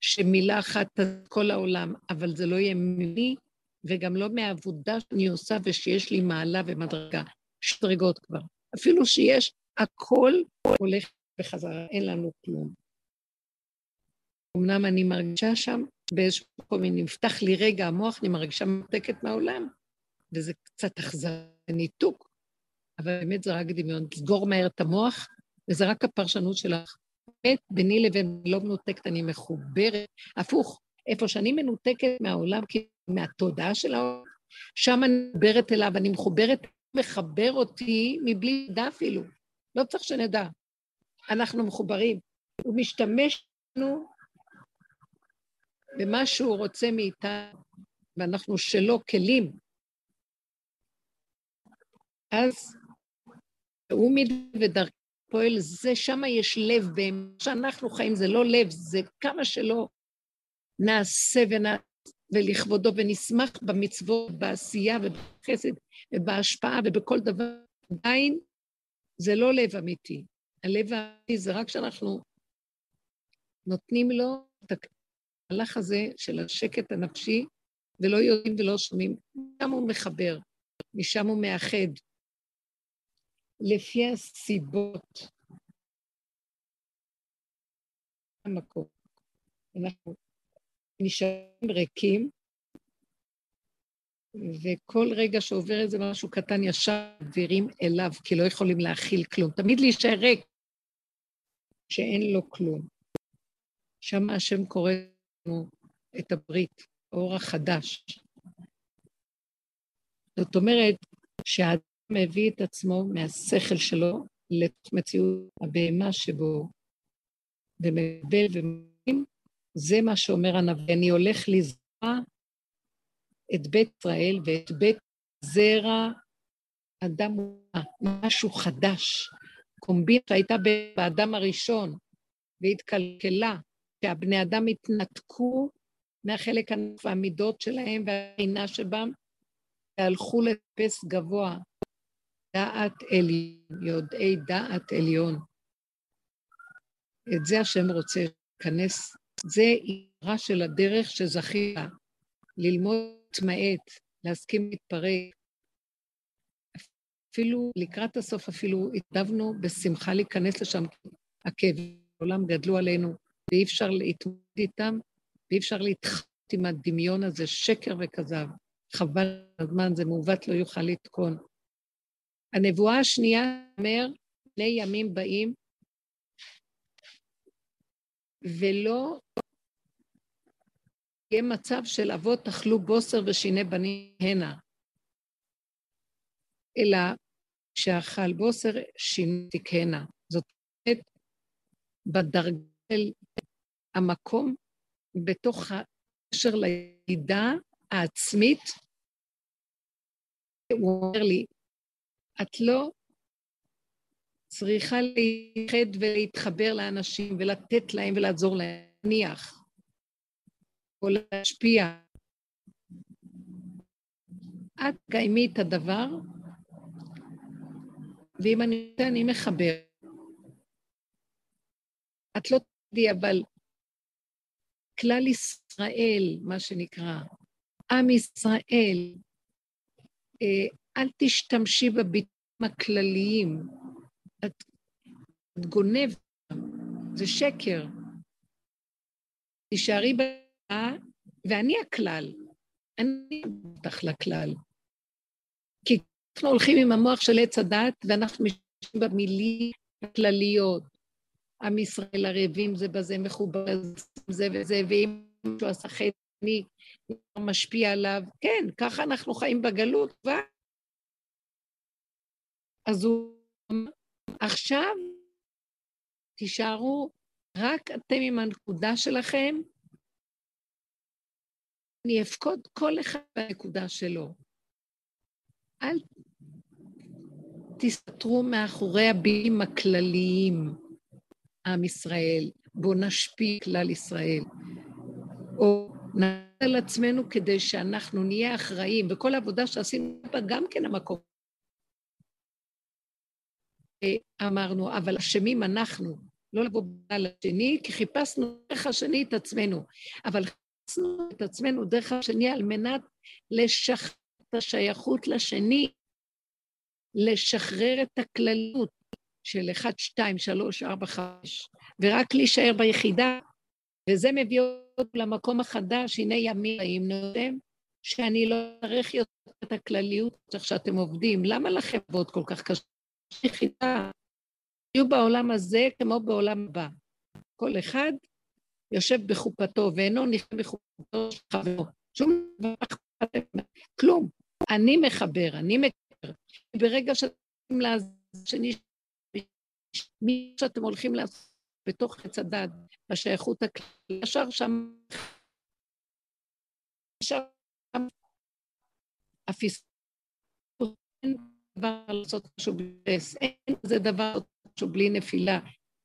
שמילה אחת כל העולם, אבל זה לא יהיה ממני, וגם לא מהעבודה שאני עושה ושיש לי מעלה ומדרגה, שדרגות כבר. אפילו שיש, הכל הולך בחזרה, אין לנו כלום. אמנם אני מרגישה שם, באיזשהו מקום, אם נפתח לי רגע המוח, אני מרגישה מנותקת מהעולם, וזה קצת אכזר, ניתוק, אבל באמת זה רק דמיון. תסגור מהר את המוח, וזה רק הפרשנות שלך. באמת, ביני לבין לא מנותקת, אני מחוברת. הפוך, איפה שאני מנותקת מהעולם, כי מהתודעה של העולם, שם אני מדברת אליו, אני מחוברת, מחבר אותי מבלי לדע אפילו. לא צריך שנדע. אנחנו מחוברים. הוא משתמש לנו במה שהוא רוצה מאיתנו, ואנחנו שלו כלים. אז הוא מדי ודרכו פועל, זה, שם יש לב, במה שאנחנו חיים זה לא לב, זה כמה שלא נעשה ונעשה ולכבודו ונשמח במצוות, בעשייה ובחסד ובהשפעה ובכל דבר, עדיין זה לא לב אמיתי. הלב האמיתי זה רק כשאנחנו נותנים לו את המהלך הזה של השקט הנפשי, ולא יודעים ולא שומעים. משם הוא מחבר, משם הוא מאחד. לפי הסיבות. המקום. אנחנו נשארים ריקים, וכל רגע שעובר איזה משהו קטן ישר מעבירים אליו, כי לא יכולים להכיל כלום. תמיד להישאר ריק, שאין לו כלום. שם השם קורא לנו את הברית, האור החדש. זאת אומרת שהאדם מביא את עצמו מהשכל שלו למציאות הבהמה שבו, ומקבל ומבין, זה מה שאומר הנביא, אני הולך לזרוע את בית ישראל ואת בית זרע אדם, משהו חדש. קומבינה שהייתה באדם הראשון והתקלקלה, שהבני אדם התנתקו מהחלק והמידות שלהם והעינה שבם, והלכו לטפס גבוה, דעת עליון, יודעי דעת עליון. את זה השם רוצה להיכנס, זה עירה של הדרך שזכית, ללמוד להתמעט, להסכים להתפרק. אפילו לקראת הסוף אפילו התנדבנו בשמחה להיכנס לשם, הכאבים בעולם גדלו עלינו, ואי אפשר להתמודד איתם, ואי אפשר להתחת עם הדמיון הזה, שקר וכזב. חבל הזמן, זה מעוות לא יוכל לתקון. הנבואה השנייה אומר, בני ימים באים, ולא יהיה מצב של אבות אכלו בוסר ושיני בנים הנה, אלא שאכל בוסר שיני תקהנה. זאת אומרת, בדרגל המקום, בתוך הקשר לידה העצמית, הוא אומר לי, את לא צריכה להתאחד ולהתחבר לאנשים ולתת להם ולעזור להם, נניח, או להשפיע. את קיימי את הדבר, ואם אני רוצה, אני מחבר. את לא תדעי, אבל כלל ישראל, מה שנקרא, עם ישראל, אה, אל תשתמשי בביטויים הכלליים. את, את גונבת, זה שקר. תישארי בה, ואני הכלל. אני אותך לכלל. כי אנחנו הולכים עם המוח של עץ הדת, ואנחנו משתמשים במילים הכלליות. עם ישראל ערבים זה בזה, מחובר זה וזה, ואם מישהו עשה חטא, אני משפיע עליו. כן, ככה אנחנו חיים בגלות כבר. אז הוא עכשיו תישארו רק אתם עם הנקודה שלכם, אני אפקוד כל אחד בנקודה שלו. אל תסתתרו מאחורי הביעים הכלליים, עם ישראל, בואו נשפיע כלל ישראל. או נעשה על עצמנו כדי שאנחנו נהיה אחראים, וכל העבודה שעשינו בה גם כן המקום אמרנו, אבל אשמים אנחנו, לא לבוא על השני, כי חיפשנו איך השני את עצמנו. אבל לשנוא את עצמנו דרך השני על מנת לשחרר את השייכות לשני, לשחרר את הכללות של 1, 2, 3, 4, 5, ורק להישאר ביחידה, וזה מביא אותנו למקום החדש, הנה ימים באים נודם, שאני לא אערך יותר את הכלליות איך שאתם עובדים. למה לכם לעבוד כל כך קשה? יחידה, תהיו בעולם הזה כמו בעולם הבא. כל אחד יושב בחופתו ואינו נכנס בחופתו של חברו. שום דבר כלום. אני מחבר, אני מכיר. ברגע שאתם לשני, מי שאתם הולכים לעשות בתוך עץ הדת, בשייכות הכללית, ישר שם, ישר שם, הפספוס, אין דבר לעשות משהו בלי אין כזה דבר משהו בלי נפילה.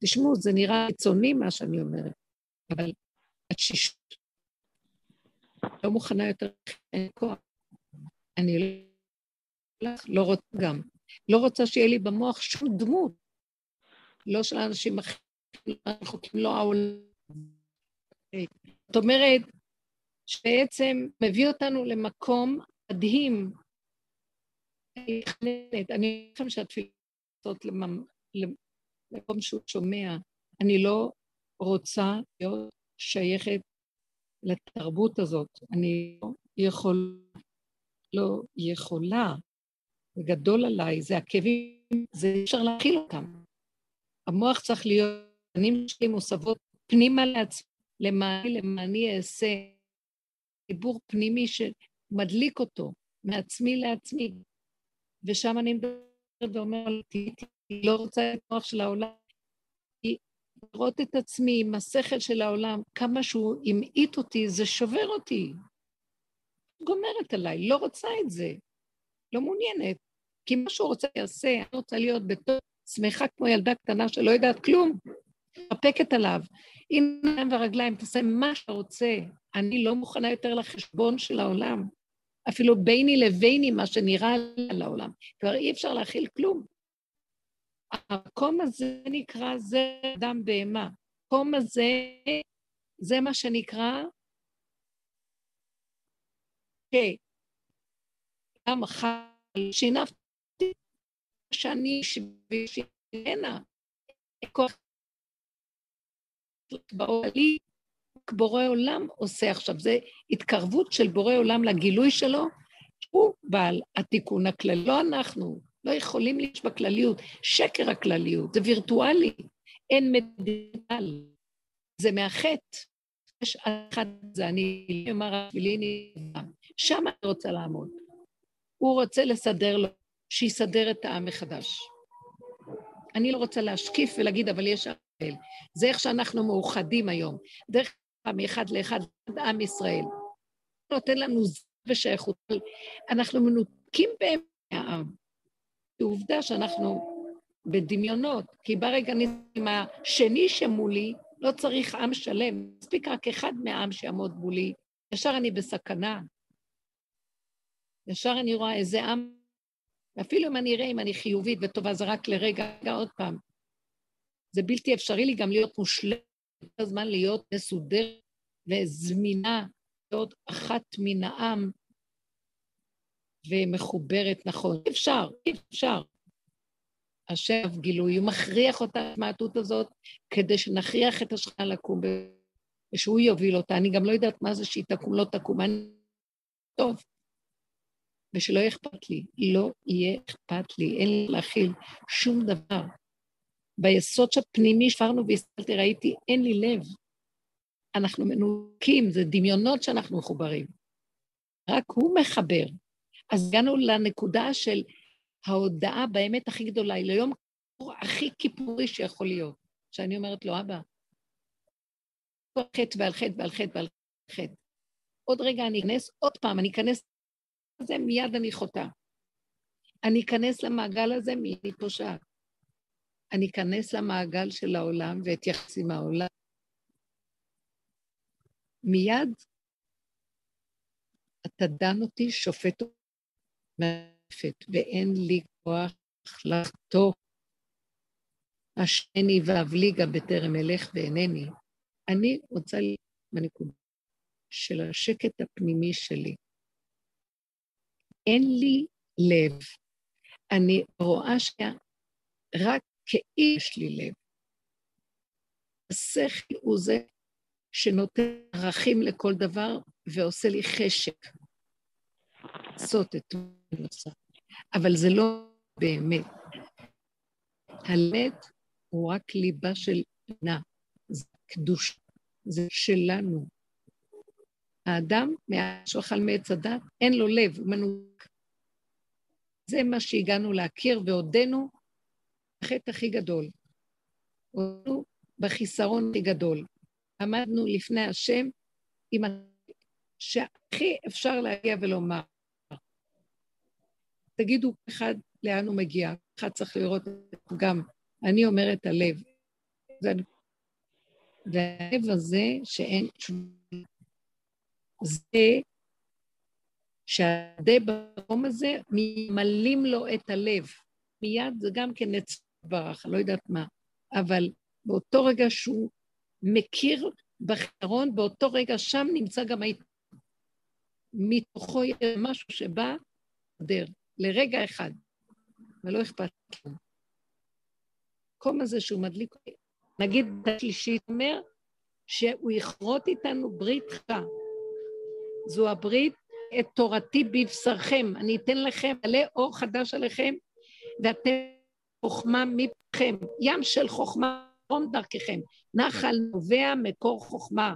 תשמעו, זה נראה קיצוני מה שאני אומרת, אבל התשישות לא מוכנה יותר, אין כוח. אני לא, לא רוצה גם. לא רוצה שיהיה לי במוח שום דמות. לא של האנשים הכי רחוקים, לא העולם. זאת אומרת, שבעצם מביא אותנו למקום מדהים. אני לכם שהתפילה הזאת למקום שהוא שומע. אני לא רוצה להיות שייכת לתרבות הזאת. אני לא יכול, לא יכולה. זה גדול עליי, זה הכאבים, זה אפשר להכיל אותם. המוח צריך להיות, פנים שלי מוסבות פנימה לעצמי, למעני, למעני אעשה. דיבור פנימי שמדליק אותו, מעצמי לעצמי. ושם אני מדברת ואומרת, היא לא רוצה את המוח של העולם, היא לראות את עצמי עם השכל של העולם, כמה שהוא המעיט אותי, זה שובר אותי. גומרת עליי, לא רוצה את זה, לא מעוניינת. כי מה שהוא רוצה יעשה, אני רוצה להיות בתור שמחה כמו ילדה קטנה שלא יודעת כלום, מפקת עליו. הנה והרגליים, תעשה מה שאתה רוצה. אני לא מוכנה יותר לחשבון של העולם. אפילו ביני לביני, מה שנראה על העולם. כבר אי אפשר להכיל כלום. המקום הזה נקרא זה אדם בהמה. המקום הזה, זה מה שנקרא גם אכל, שינפתי שאני באוהלי, בורא עולם עושה עכשיו. זה התקרבות של בורא עולם לגילוי שלו, הוא בעל התיקון הכללי, לא אנחנו. לא יכולים להיות בכלליות. שקר הכלליות, זה וירטואלי, אין מדיטל, זה מהחטא. יש אחד, זה אני, אמר שם אני רוצה לעמוד. הוא רוצה לסדר לו, שיסדר את העם מחדש. אני לא רוצה להשקיף ולהגיד, אבל יש עם זה איך שאנחנו מאוחדים היום. דרך אגב, מאחד לאחד, עם ישראל. נותן לנו ושייכות. אנחנו מנותקים באמת מהעם. עובדה שאנחנו בדמיונות, כי ברגע עם השני שמולי, לא צריך עם שלם, מספיק רק אחד מהעם שיעמוד מולי, ישר אני בסכנה. ישר אני רואה איזה עם, ואפילו אם אני אראה אם אני חיובית וטובה, זה רק לרגע, עוד פעם. זה בלתי אפשרי לי גם להיות מושלמת, כל הזמן להיות מסודרת וזמינה, להיות אחת מן העם ומחוברת נכון. אי אפשר, אי אפשר. השם גילוי, הוא מכריח אותה, המעטות הזאת, כדי שנכריח את השכנה לקום, ושהוא יוביל אותה. אני גם לא יודעת מה זה שהיא תקום, לא תקום. אני... טוב. ושלא יהיה אכפת לי. לא יהיה אכפת לי, אין לי להכיל שום דבר. ביסוד הפנימי שפרנו והסתכלתי, ראיתי, אין לי לב. אנחנו מנוקים, זה דמיונות שאנחנו מחוברים. רק הוא מחבר. אז הגענו לנקודה של ההודעה באמת הכי גדולה, היא ליום הכי כיפורי שיכול להיות. שאני אומרת לו, אבא, על חטא ועל חטא ועל חטא ועל חטא. עוד רגע אני אכנס, עוד פעם, אני אכנס לזה, מיד אני חוטאה. אני אכנס למעגל הזה, מיד אני פושעת. אני אכנס למעגל של העולם ואתייחס עם העולם. מיד אתה דן אותי, שופט. מעטפת, ואין לי כוח לחתוך. השני ואבליגה בטרם אלך ואינני. אני רוצה להיות בנקודה. של השקט הפנימי שלי. אין לי לב. אני רואה שרק כאילו יש לי לב. השכל הוא זה שנותן ערכים לכל דבר ועושה לי חשק. לעשות את הנושא. אבל זה לא באמת. האמת הוא רק ליבה של ענה, זה קדוש, זה שלנו. האדם, מאז שהוא אכל מעץ הדת, אין לו לב, הוא מנוק. זה מה שהגענו להכיר, ועודנו החטא הכי גדול. עודנו בחיסרון הכי גדול. עמדנו לפני השם עם. שהכי אפשר להגיע ולומר. תגידו אחד לאן הוא מגיע, אחד צריך לראות גם. אני אומרת הלב. והלב הזה שאין זה שהדה במקום הזה, ממלאים לו את הלב. מיד זה גם כן נצח ברח, לא יודעת מה. אבל באותו רגע שהוא מכיר בחירון, באותו רגע שם נמצא גם היית... מתוכו יש משהו שבא לדר, לרגע אחד, ולא אכפת לו. המקום הזה שהוא מדליק, נגיד השלישית אומר שהוא יכרות איתנו ברית חדה. זו הברית, את תורתי בבשרכם, אני אתן לכם, מלא אור חדש עליכם, ואתם חוכמה מפכם, ים של חוכמה רום דרככם, נחל נובע מקור חוכמה.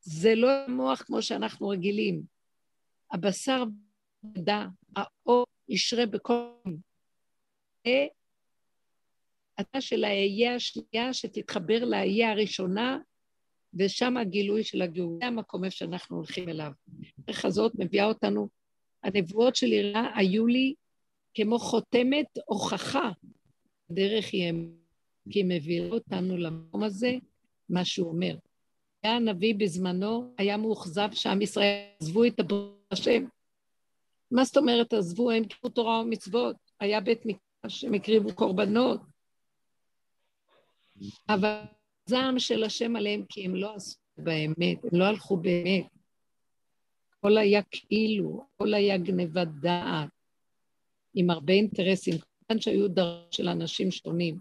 זה לא מוח כמו שאנחנו רגילים. הבשר ידע, האור ישרה בכל... אתה של האהיה השנייה שתתחבר לאהיה הראשונה ושם הגילוי של הגאולה, זה המקום איפה שאנחנו הולכים אליו. הדרך הזאת מביאה אותנו, הנבואות של יראה היו לי כמו חותמת הוכחה דרך היא כי היא מביאה אותנו למקום הזה, מה שהוא אומר. היה הנביא בזמנו, היה מאוכזב שעם ישראל עזבו את הברית השם. מה זאת אומרת עזבו, הם קראו תורה ומצוות, היה בית מקדש, הם הקריבו קורבנות. אבל זעם של השם עליהם, כי הם לא עשו באמת, הם לא הלכו באמת. הכל היה כאילו, הכל היה גניבת דעת, עם הרבה אינטרסים, כמובן שהיו דרך של אנשים שונים,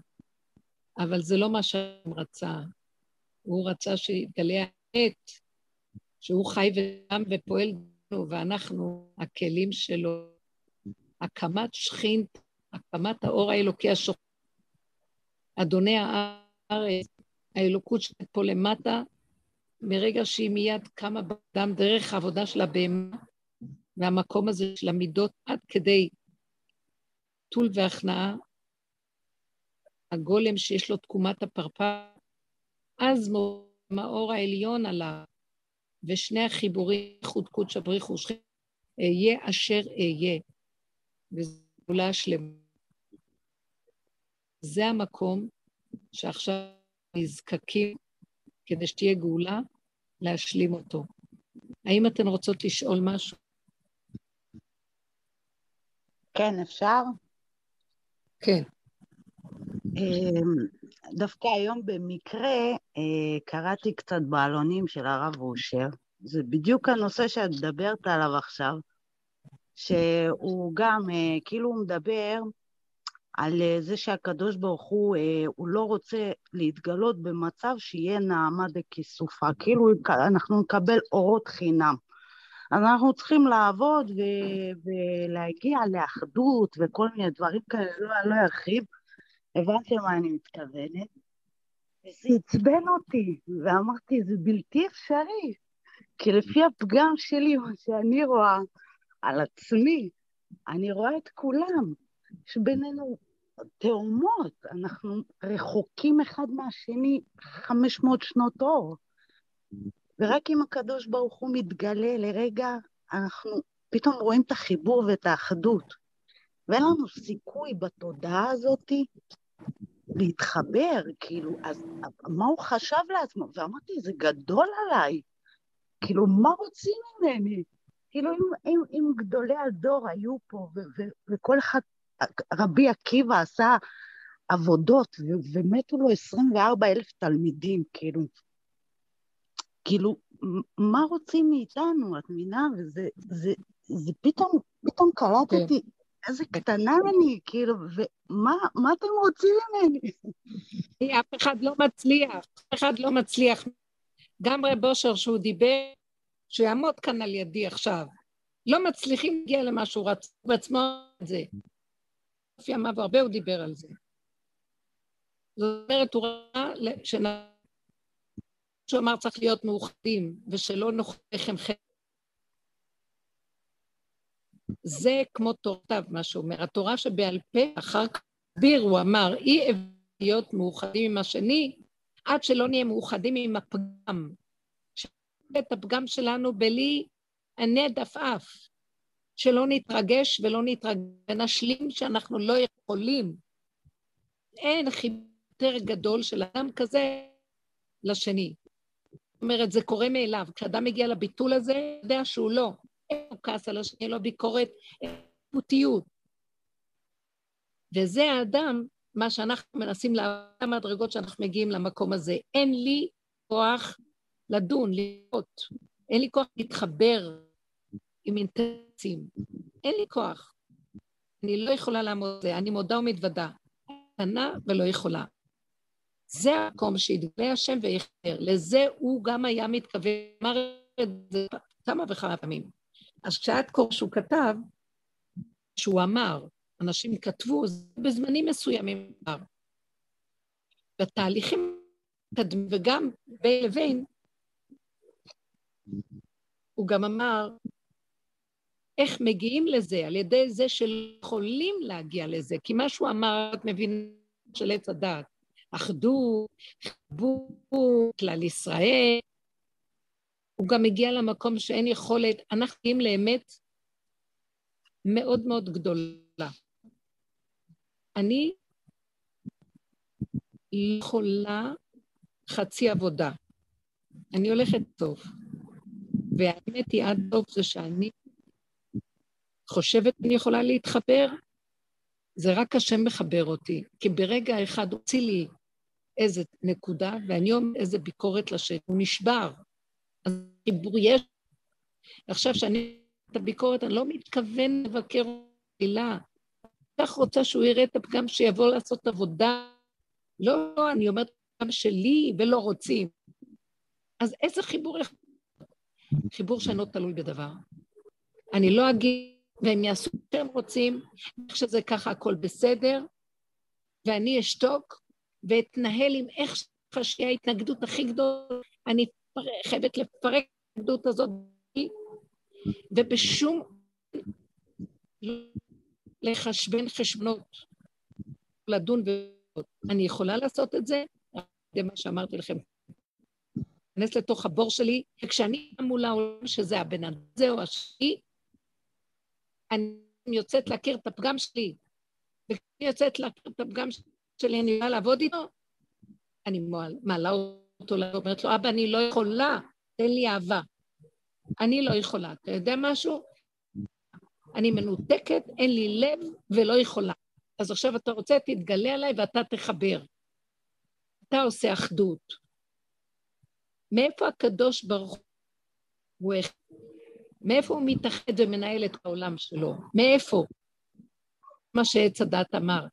אבל זה לא מה שהם רצה. הוא רצה שיתגלה האמת, שהוא חי וגם ופועל לנו, ואנחנו הכלים שלו. הקמת שכינת, הקמת האור האלוקי השוכן, אדוני הארץ, האלוקות שאת פה למטה, מרגע שהיא מיד קמה באדם דרך העבודה של הבהמה, והמקום הזה של המידות עד כדי טול והכנעה, הגולם שיש לו תקומת הפרפר, אז מאור העליון עליו, ושני החיבורים, איחוד קודש הבריחו שכם, אהיה אשר אהיה, וזו גאולה שלמה. זה המקום שעכשיו נזקקים כדי שתהיה גאולה, להשלים אותו. האם אתן רוצות לשאול משהו? כן, אפשר? כן. אמ, דווקא היום במקרה אה, קראתי קצת בעלונים של הרב אושר, זה בדיוק הנושא שאת מדברת עליו עכשיו, שהוא גם, אה, כאילו הוא מדבר על אה, זה שהקדוש ברוך הוא, אה, הוא לא רוצה להתגלות במצב שיהיה נעמה דכיסופה, כאילו אנחנו נקבל אורות חינם. אנחנו צריכים לעבוד ו- ולהגיע לאחדות וכל מיני דברים כאלה, לא, לא ארחיב, הבנתי למה אני מתכוונת. וזה עצבן אותי, ואמרתי, זה בלתי אפשרי, כי לפי הפגם שלי, מה שאני רואה על עצמי, אני רואה את כולם. יש בינינו תאומות, אנחנו רחוקים אחד מהשני 500 שנות אור. ורק אם הקדוש ברוך הוא מתגלה לרגע, אנחנו פתאום רואים את החיבור ואת האחדות. ואין לנו סיכוי בתודעה הזאת להתחבר, כאילו, אז מה הוא חשב לעצמו? ואמרתי, זה גדול עליי. כאילו, מה רוצים ממני? כאילו, אם, אם, אם גדולי הדור היו פה, ו- ו- וכל אחד רבי עקיבא עשה עבודות, ומתו לו 24 אלף תלמידים, כאילו, כאילו, מה רוצים מאיתנו, את מבינה? וזה זה, זה פתאום, פתאום קלטתי כן. איזה קטנה אני, כאילו, ומה אתם רוצים ממני? אף אחד לא מצליח, אף אחד לא מצליח. גם רב אושר שהוא דיבר, שהוא יעמוד כאן על ידי עכשיו, לא מצליחים להגיע למה שהוא רצה בעצמו את זה. בסוף ימיו הרבה הוא דיבר על זה. זאת אומרת, הוא ראה שהוא אמר צריך להיות מאוחדים, ושלא נאכל לחם חלק. זה כמו תורתיו, מה שהוא אומר. התורה שבעל פה, אחר כך הסביר, הוא אמר, אי אפשר להיות מאוחדים עם השני, עד שלא נהיה מאוחדים עם הפגם. את הפגם שלנו בלי הנד עפעף, שלא נתרגש ולא נתרגש, ונשלים שאנחנו לא יכולים. אין חיבור גדול של אדם כזה לשני. זאת אומרת, זה קורה מאליו. כשאדם מגיע לביטול הזה, הוא יודע שהוא לא. אין לו כעס על השני, אין לו ביקורת, אין פוטיות. וזה האדם, מה שאנחנו מנסים, לכמה מדרגות שאנחנו מגיעים למקום הזה. אין לי כוח לדון, לראות. אין לי כוח להתחבר עם אינטרסים. אין לי כוח. אני לא יכולה לעמוד בזה, אני מודה ומתוודה. קטנה ולא יכולה. זה המקום שיתגלה השם ויחבר. לזה הוא גם היה מתכוון, אמר את זה כמה וכמה פעמים. אז כשאת קורא שהוא כתב, שהוא אמר, אנשים כתבו, בזמנים מסוימים אמר. בתהליכים וגם בין לבין, הוא גם אמר, איך מגיעים לזה? על ידי זה שיכולים להגיע לזה. כי מה שהוא אמר, את מבינה, של עץ הדעת. אחדות, חיבור, כלל ישראל. הוא גם מגיע למקום שאין יכולת, אנחנו מגיעים לאמת מאוד מאוד גדולה. אני לא יכולה חצי עבודה. אני הולכת טוב. והאמת היא עד טוב זה שאני חושבת שאני יכולה להתחבר, זה רק השם מחבר אותי. כי ברגע אחד הוציא לי איזה נקודה, ואני אומר איזה ביקורת לשם, הוא נשבר. אז חיבור יש. עכשיו, שאני את הביקורת, אני לא מתכוון לבקר מילה. כך רוצה שהוא יראה את הפגם שיבוא לעשות עבודה. לא, לא, אני אומרת, גם שלי, ולא רוצים. אז איזה חיבור. חיבור שאינו תלוי בדבר. אני לא אגיד, והם יעשו מה שהם רוצים, איך שזה ככה הכל בסדר, ואני אשתוק, ואתנהל עם איך שיהיה ההתנגדות הכי גדולה, אני חייבת לפרק את ההתנגדות הזאת, ובשום... לחשבן חשבונות, לדון ו... אני יכולה לעשות את זה? זה מה שאמרתי לכם. להיכנס לתוך הבור שלי, וכשאני מול העולם שזה הבן אדם הזה או השני, אני יוצאת להכיר את הפגם שלי, וכשאני יוצאת להכיר את הפגם שלי, אני באה לעבוד איתו, אני מעלה אותו, אומרת לו, אבא, אני לא יכולה, תן לי אהבה. אני לא יכולה. אתה יודע משהו? אני מנותקת, אין לי לב ולא יכולה. אז עכשיו אתה רוצה, תתגלה עליי ואתה תחבר. אתה עושה אחדות. מאיפה הקדוש ברוך הוא? מאיפה הוא מתאחד ומנהל את העולם שלו? מאיפה? מה שעץ הדת אמר.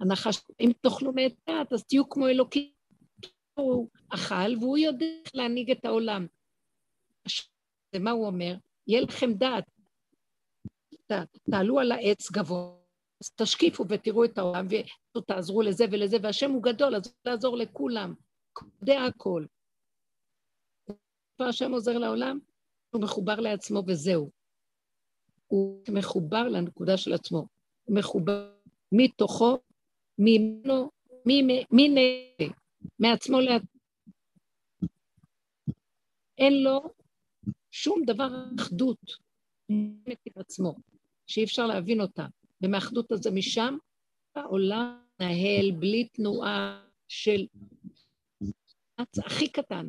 הנחש, אם תאכלו מעץ דעת, אז תהיו כמו אלוקים. הוא אכל והוא יודע איך להנהיג את העולם. ומה הוא אומר? יהיה לכם דעת. תעלו על העץ גבוה, אז תשקיפו ותראו את העולם ותעזרו לזה ולזה, והשם הוא גדול, אז הוא לעזור לכולם. יודע הכל. השם עוזר לעולם? הוא מחובר לעצמו וזהו. הוא מחובר לנקודה של עצמו. הוא מחובר מתוכו ממנו, מי נהנה, מעצמו לעצמו. אין לו שום דבר אחדות עם עצמו, שאי אפשר להבין אותה. ומהאחדות הזה משם, העולם נהל בלי תנועה של הכי קטן.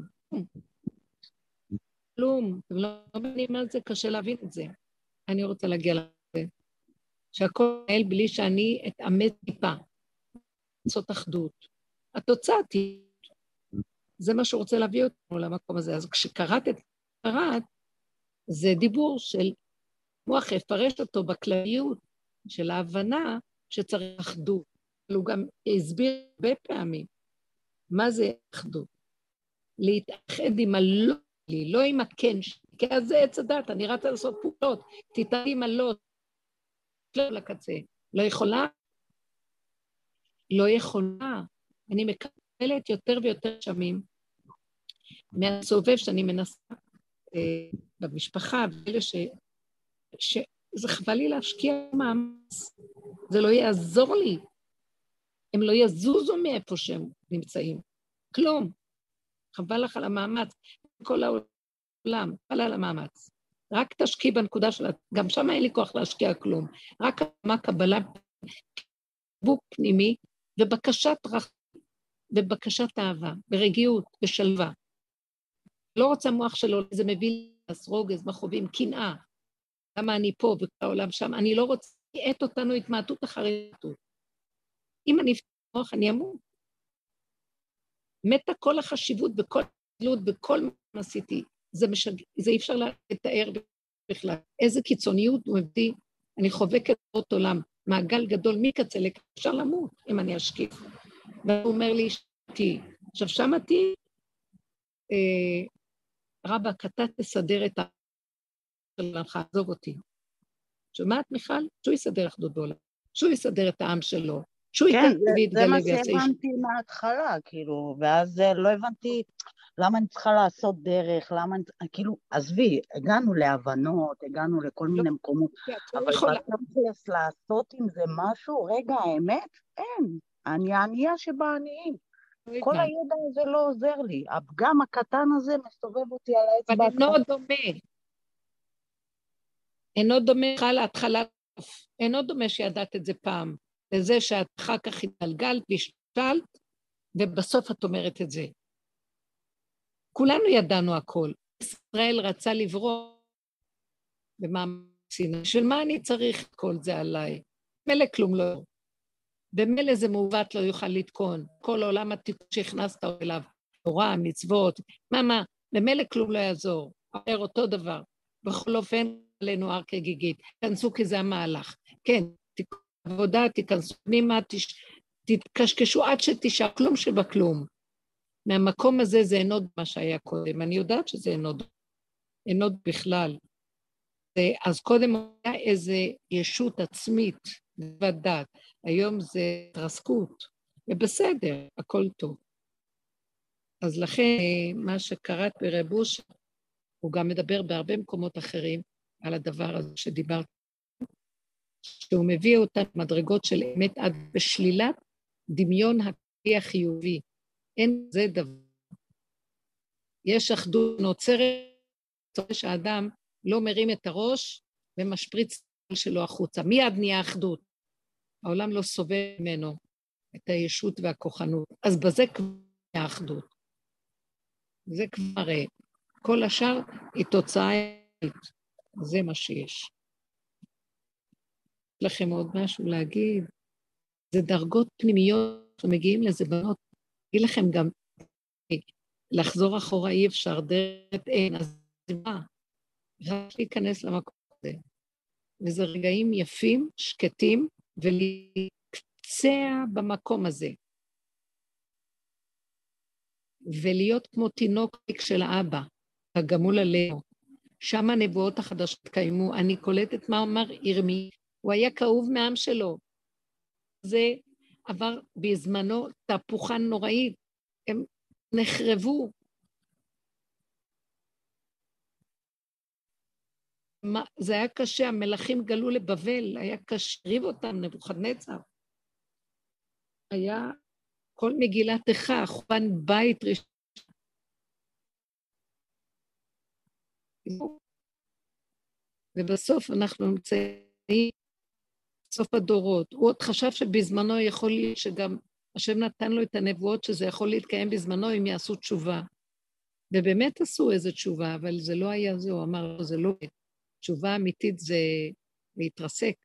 כלום, אתם לא מבינים מה זה, קשה להבין את זה. אני רוצה להגיע לזה. שהכל נהל בלי שאני אתאמץ טיפה. לעשות אחדות. התוצאה תהיה, זה מה שהוא רוצה להביא אותנו למקום הזה. אז כשקראת את קראת, זה דיבור של מוח יפרש אותו בכלליות של ההבנה שצריך אחדות. אבל הוא גם הסביר הרבה פעמים מה זה אחדות. להתאחד עם הלא שלי, לא עם הכן שלי, כי אז זה עץ הדת, אני רצה לעשות פעולות, תתאחד עם הלא, לא לקצה. לא יכולה? לא יכולה. אני מקבלת יותר ויותר שמים מהסובב שאני מנסה אה, במשפחה, ואלה ש... ש... זה חבל לי להשקיע מאמץ, זה לא יעזור לי. הם לא יזוזו מאיפה שהם נמצאים. כלום. חבל לך על המאמץ. כל העולם, חבל על המאמץ. רק תשקיעי בנקודה שלה, גם שם אין לי כוח להשקיע כלום. רק מה קבלה, חיבוק פנימי ובקשת רח... ובקשת אהבה, ברגיעות, בשלווה. לא רוצה מוח שלו, זה מביא לי רוגז, מכאובים, קנאה. למה אני פה וכל העולם שם? אני לא רוצה, את אותנו התמעטות אחרי התמעטות. אם אני אפתח מוח, אני אמות. מתה כל החשיבות וכל התלות וכל מה עשיתי. זה, משג... זה אי אפשר לתאר בכלל. איזה קיצוניות הוא מביא. אני חובקת עוד עולם, מעגל גדול מקצה לקצה, אפשר למות אם אני אשקיף. והוא אומר לי, שמעתי. עכשיו, שמעתי, אה, רבאק, אתה תסדר את ה... שלך, עזוב אותי. שומעת, מיכל? שהוא יסדר אחדות בעולם. שהוא יסדר את העם שלו. שהוא כן, זה, זה מה שהבנתי מההתחלה, כאילו, ואז אה, לא הבנתי למה אני צריכה לעשות דרך, למה אני... כאילו, עזבי, הגענו להבנות, הגענו לכל לא, מיני מקומות, אבל בתכלס לעשות עם זה משהו, רגע, האמת, אין. אני הענייה שבעניים. כל הידע הזה לא עוזר לי. הפגם הקטן הזה מסובב אותי על האצבע. אבל אינו דומה. אינו דומה לך להתחלה, אינו דומה שידעת את זה פעם, לזה שאת אחר כך התגלגלת והשתלת, ובסוף את אומרת את זה. כולנו ידענו הכל. ישראל רצה לברוא במאמץ סיני. של מה אני צריך את כל זה עליי? מילא כלום לא. במילא זה מעוות לא יוכל לתקון. כל עולם התיקון שהכנסת אליו, תורה, מצוות, מה, מה, במילא כלום לא יעזור. אומר אותו דבר. בכל אופן, עלינו הר כגיגית. תיכנסו כי זה המהלך. כן, עבודה, תיכנסו פנימה, תש... תתקשקשו עד שתשאר כלום שבכלום. מהמקום הזה זה אינו מה שהיה קודם. אני יודעת שזה אינו, אינו בכלל. אז קודם היה איזו ישות עצמית, ודת. היום זה התרסקות, ובסדר, הכל טוב. אז לכן, מה שקראת ברבוש, הוא גם מדבר בהרבה מקומות אחרים על הדבר הזה שדיברת, שהוא מביא אותן מדרגות של אמת עד בשלילת דמיון הכלי החיובי. אין זה דבר. יש אחדות נוצרת, שהאדם לא מרים את הראש ומשפריץ שלו החוצה. מיד נהיה אחדות. העולם לא סובל ממנו את הישות והכוחנות. אז בזה כבר נהיה האחדות. זה כבר, כל השאר היא תוצאה, זה מה שיש. לכם עוד משהו להגיד? זה דרגות פנימיות שמגיעים לזה בנות. אגיד לכם גם, לחזור אחורה אי אפשר, דרך אין, אז מה? רק להיכנס למקום הזה. וזה רגעים יפים, שקטים, ולהתקצע במקום הזה. ולהיות כמו תינוק של האבא, הגמול עלינו. שם הנבואות החדשות קיימו. אני קולטת מה אמר ירמי, הוא היה כאוב מהעם שלו. זה עבר בזמנו תהפוכה נוראית, הם נחרבו. זה היה קשה, המלכים גלו לבבל, היה קשה, ריב אותם נבוכדנצר. היה כל מגילת איכה, חורבן בית ראשון. ובסוף אנחנו נמצאים סוף הדורות. הוא עוד חשב שבזמנו יכול להיות שגם השם נתן לו את הנבואות שזה יכול להתקיים בזמנו אם יעשו תשובה. ובאמת עשו איזו תשובה, אבל זה לא היה זה, הוא אמר, זה לא... תשובה אמיתית זה להתרסק.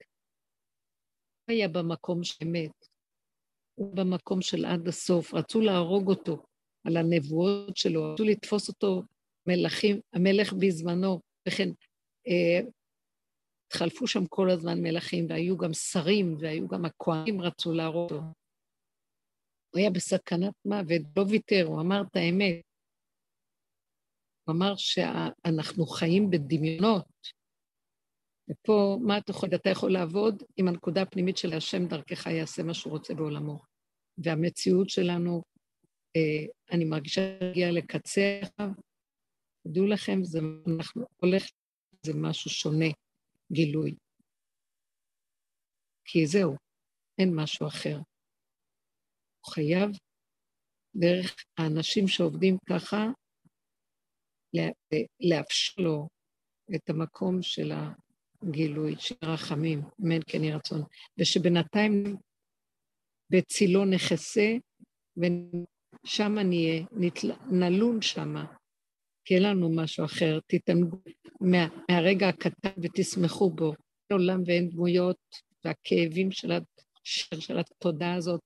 הוא היה במקום שאמת, הוא במקום של עד הסוף, רצו להרוג אותו על הנבואות שלו, רצו לתפוס אותו מלכים, המלך בזמנו, וכן אה, התחלפו שם כל הזמן מלכים, והיו גם שרים, והיו גם הכהנים רצו להרוג אותו. הוא היה בסכנת מוות, לא ויתר, הוא אמר את האמת. הוא אמר שאנחנו חיים בדמיונות. ופה, מה אתה יכול, אתה יכול לעבוד עם הנקודה הפנימית של השם דרכך יעשה מה שהוא רוצה בעולמו. והמציאות שלנו, אה, אני מרגישה להגיע לקצה. תדעו לכם, זה, אנחנו הולך, זה משהו שונה, גילוי. כי זהו, אין משהו אחר. הוא חייב, דרך האנשים שעובדים ככה, לאפשר לו את המקום של הגילוי, של הרחמים, אמן כן יהי רצון, ושבינתיים בצילו נחסה, ושם נהיה, נלון שמה, כי אין לנו משהו אחר, תתענגו מה, מהרגע הקטן ותשמחו בו. אין עולם ואין דמויות, והכאבים של, של, של התודעה הזאת,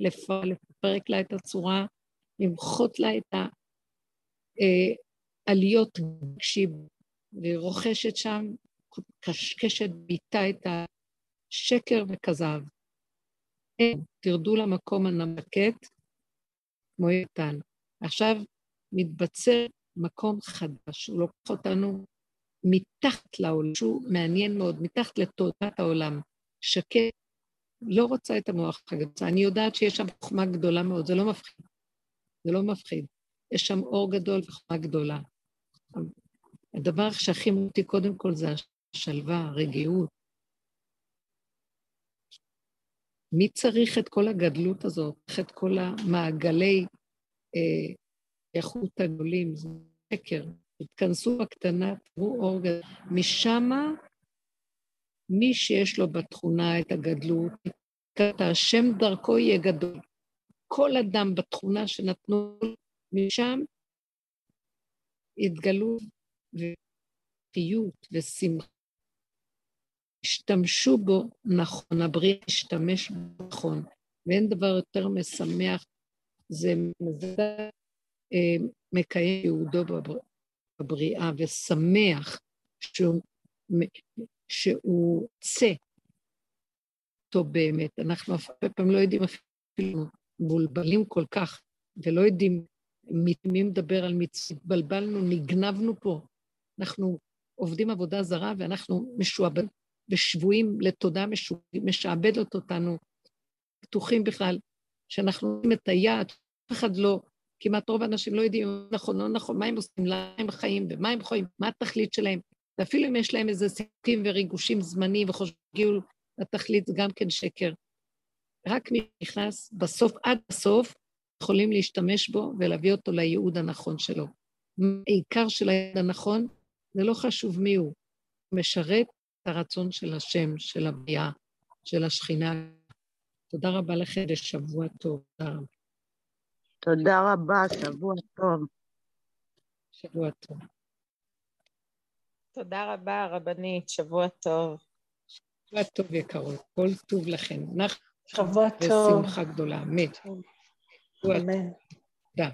לפרק לה את הצורה, למחות לה את העליות כשהיא רוכשת שם, קשקשת ביטה את השקר וכזב. אין, תרדו למקום הנמקט, כמו איתן. עכשיו מתבצר מקום חדש, הוא לוקח אותנו מתחת לעולם, שהוא מעניין מאוד, מתחת לתודעת העולם, שקט, לא רוצה את המוח הגדול. אני יודעת שיש שם חוכמה גדולה מאוד, זה לא מפחיד. זה לא מפחיד. יש שם אור גדול וחוכמה גדולה. הדבר שהכי מותי קודם כל זה השלווה, הרגיעות. מי צריך את כל הגדלות הזאת, את כל המעגלי אה, איכות הגדולים? זה שקר. התכנסו בקטנה, תראו אור גדול. משמה, מי שיש לו בתכונה את הגדלות, את השם דרכו יהיה גדול. כל אדם בתכונה שנתנו משם, התגלו ופיות ושמחה. השתמשו בו נכון, הבריאה השתמש בו נכון, ואין דבר יותר משמח, זה, אה, מקיים יהודו בבריאה ושמח שהוא, שהוא צא טוב באמת. אנחנו אף פעם לא יודעים אפילו, מבולבלים כל כך, ולא יודעים מי מדבר על מצוות. התבלבלנו, נגנבנו פה. אנחנו עובדים עבודה זרה ואנחנו משועבדים ושבויים לתודה משעבדת אותנו, פתוחים בכלל, שאנחנו רואים את היעד, אף אחד לא כמעט רוב האנשים לא יודעים נכון, לא נכון, מה הם עושים, למה הם חיים ומה הם חיים, מה התכלית שלהם. ואפילו אם יש להם איזה סיפוקים וריגושים זמניים וחושבים לתכלית, זה גם כן שקר. רק מי שנכנס בסוף עד הסוף, יכולים להשתמש בו ולהביא אותו לייעוד הנכון שלו. העיקר של הייעוד הנכון, זה לא חשוב מי הוא. הוא משרת את הרצון של השם, של הבריאה, של השכינה. תודה רבה לכם ושבוע טוב. תודה רבה. תודה רבה, שבוע טוב. שבוע טוב. תודה רבה, רבנית, שבוע טוב. שבוע טוב יקרות, כל טוב לכם. שבוע טוב. ושמחה גדולה, אמן. אמן. תודה.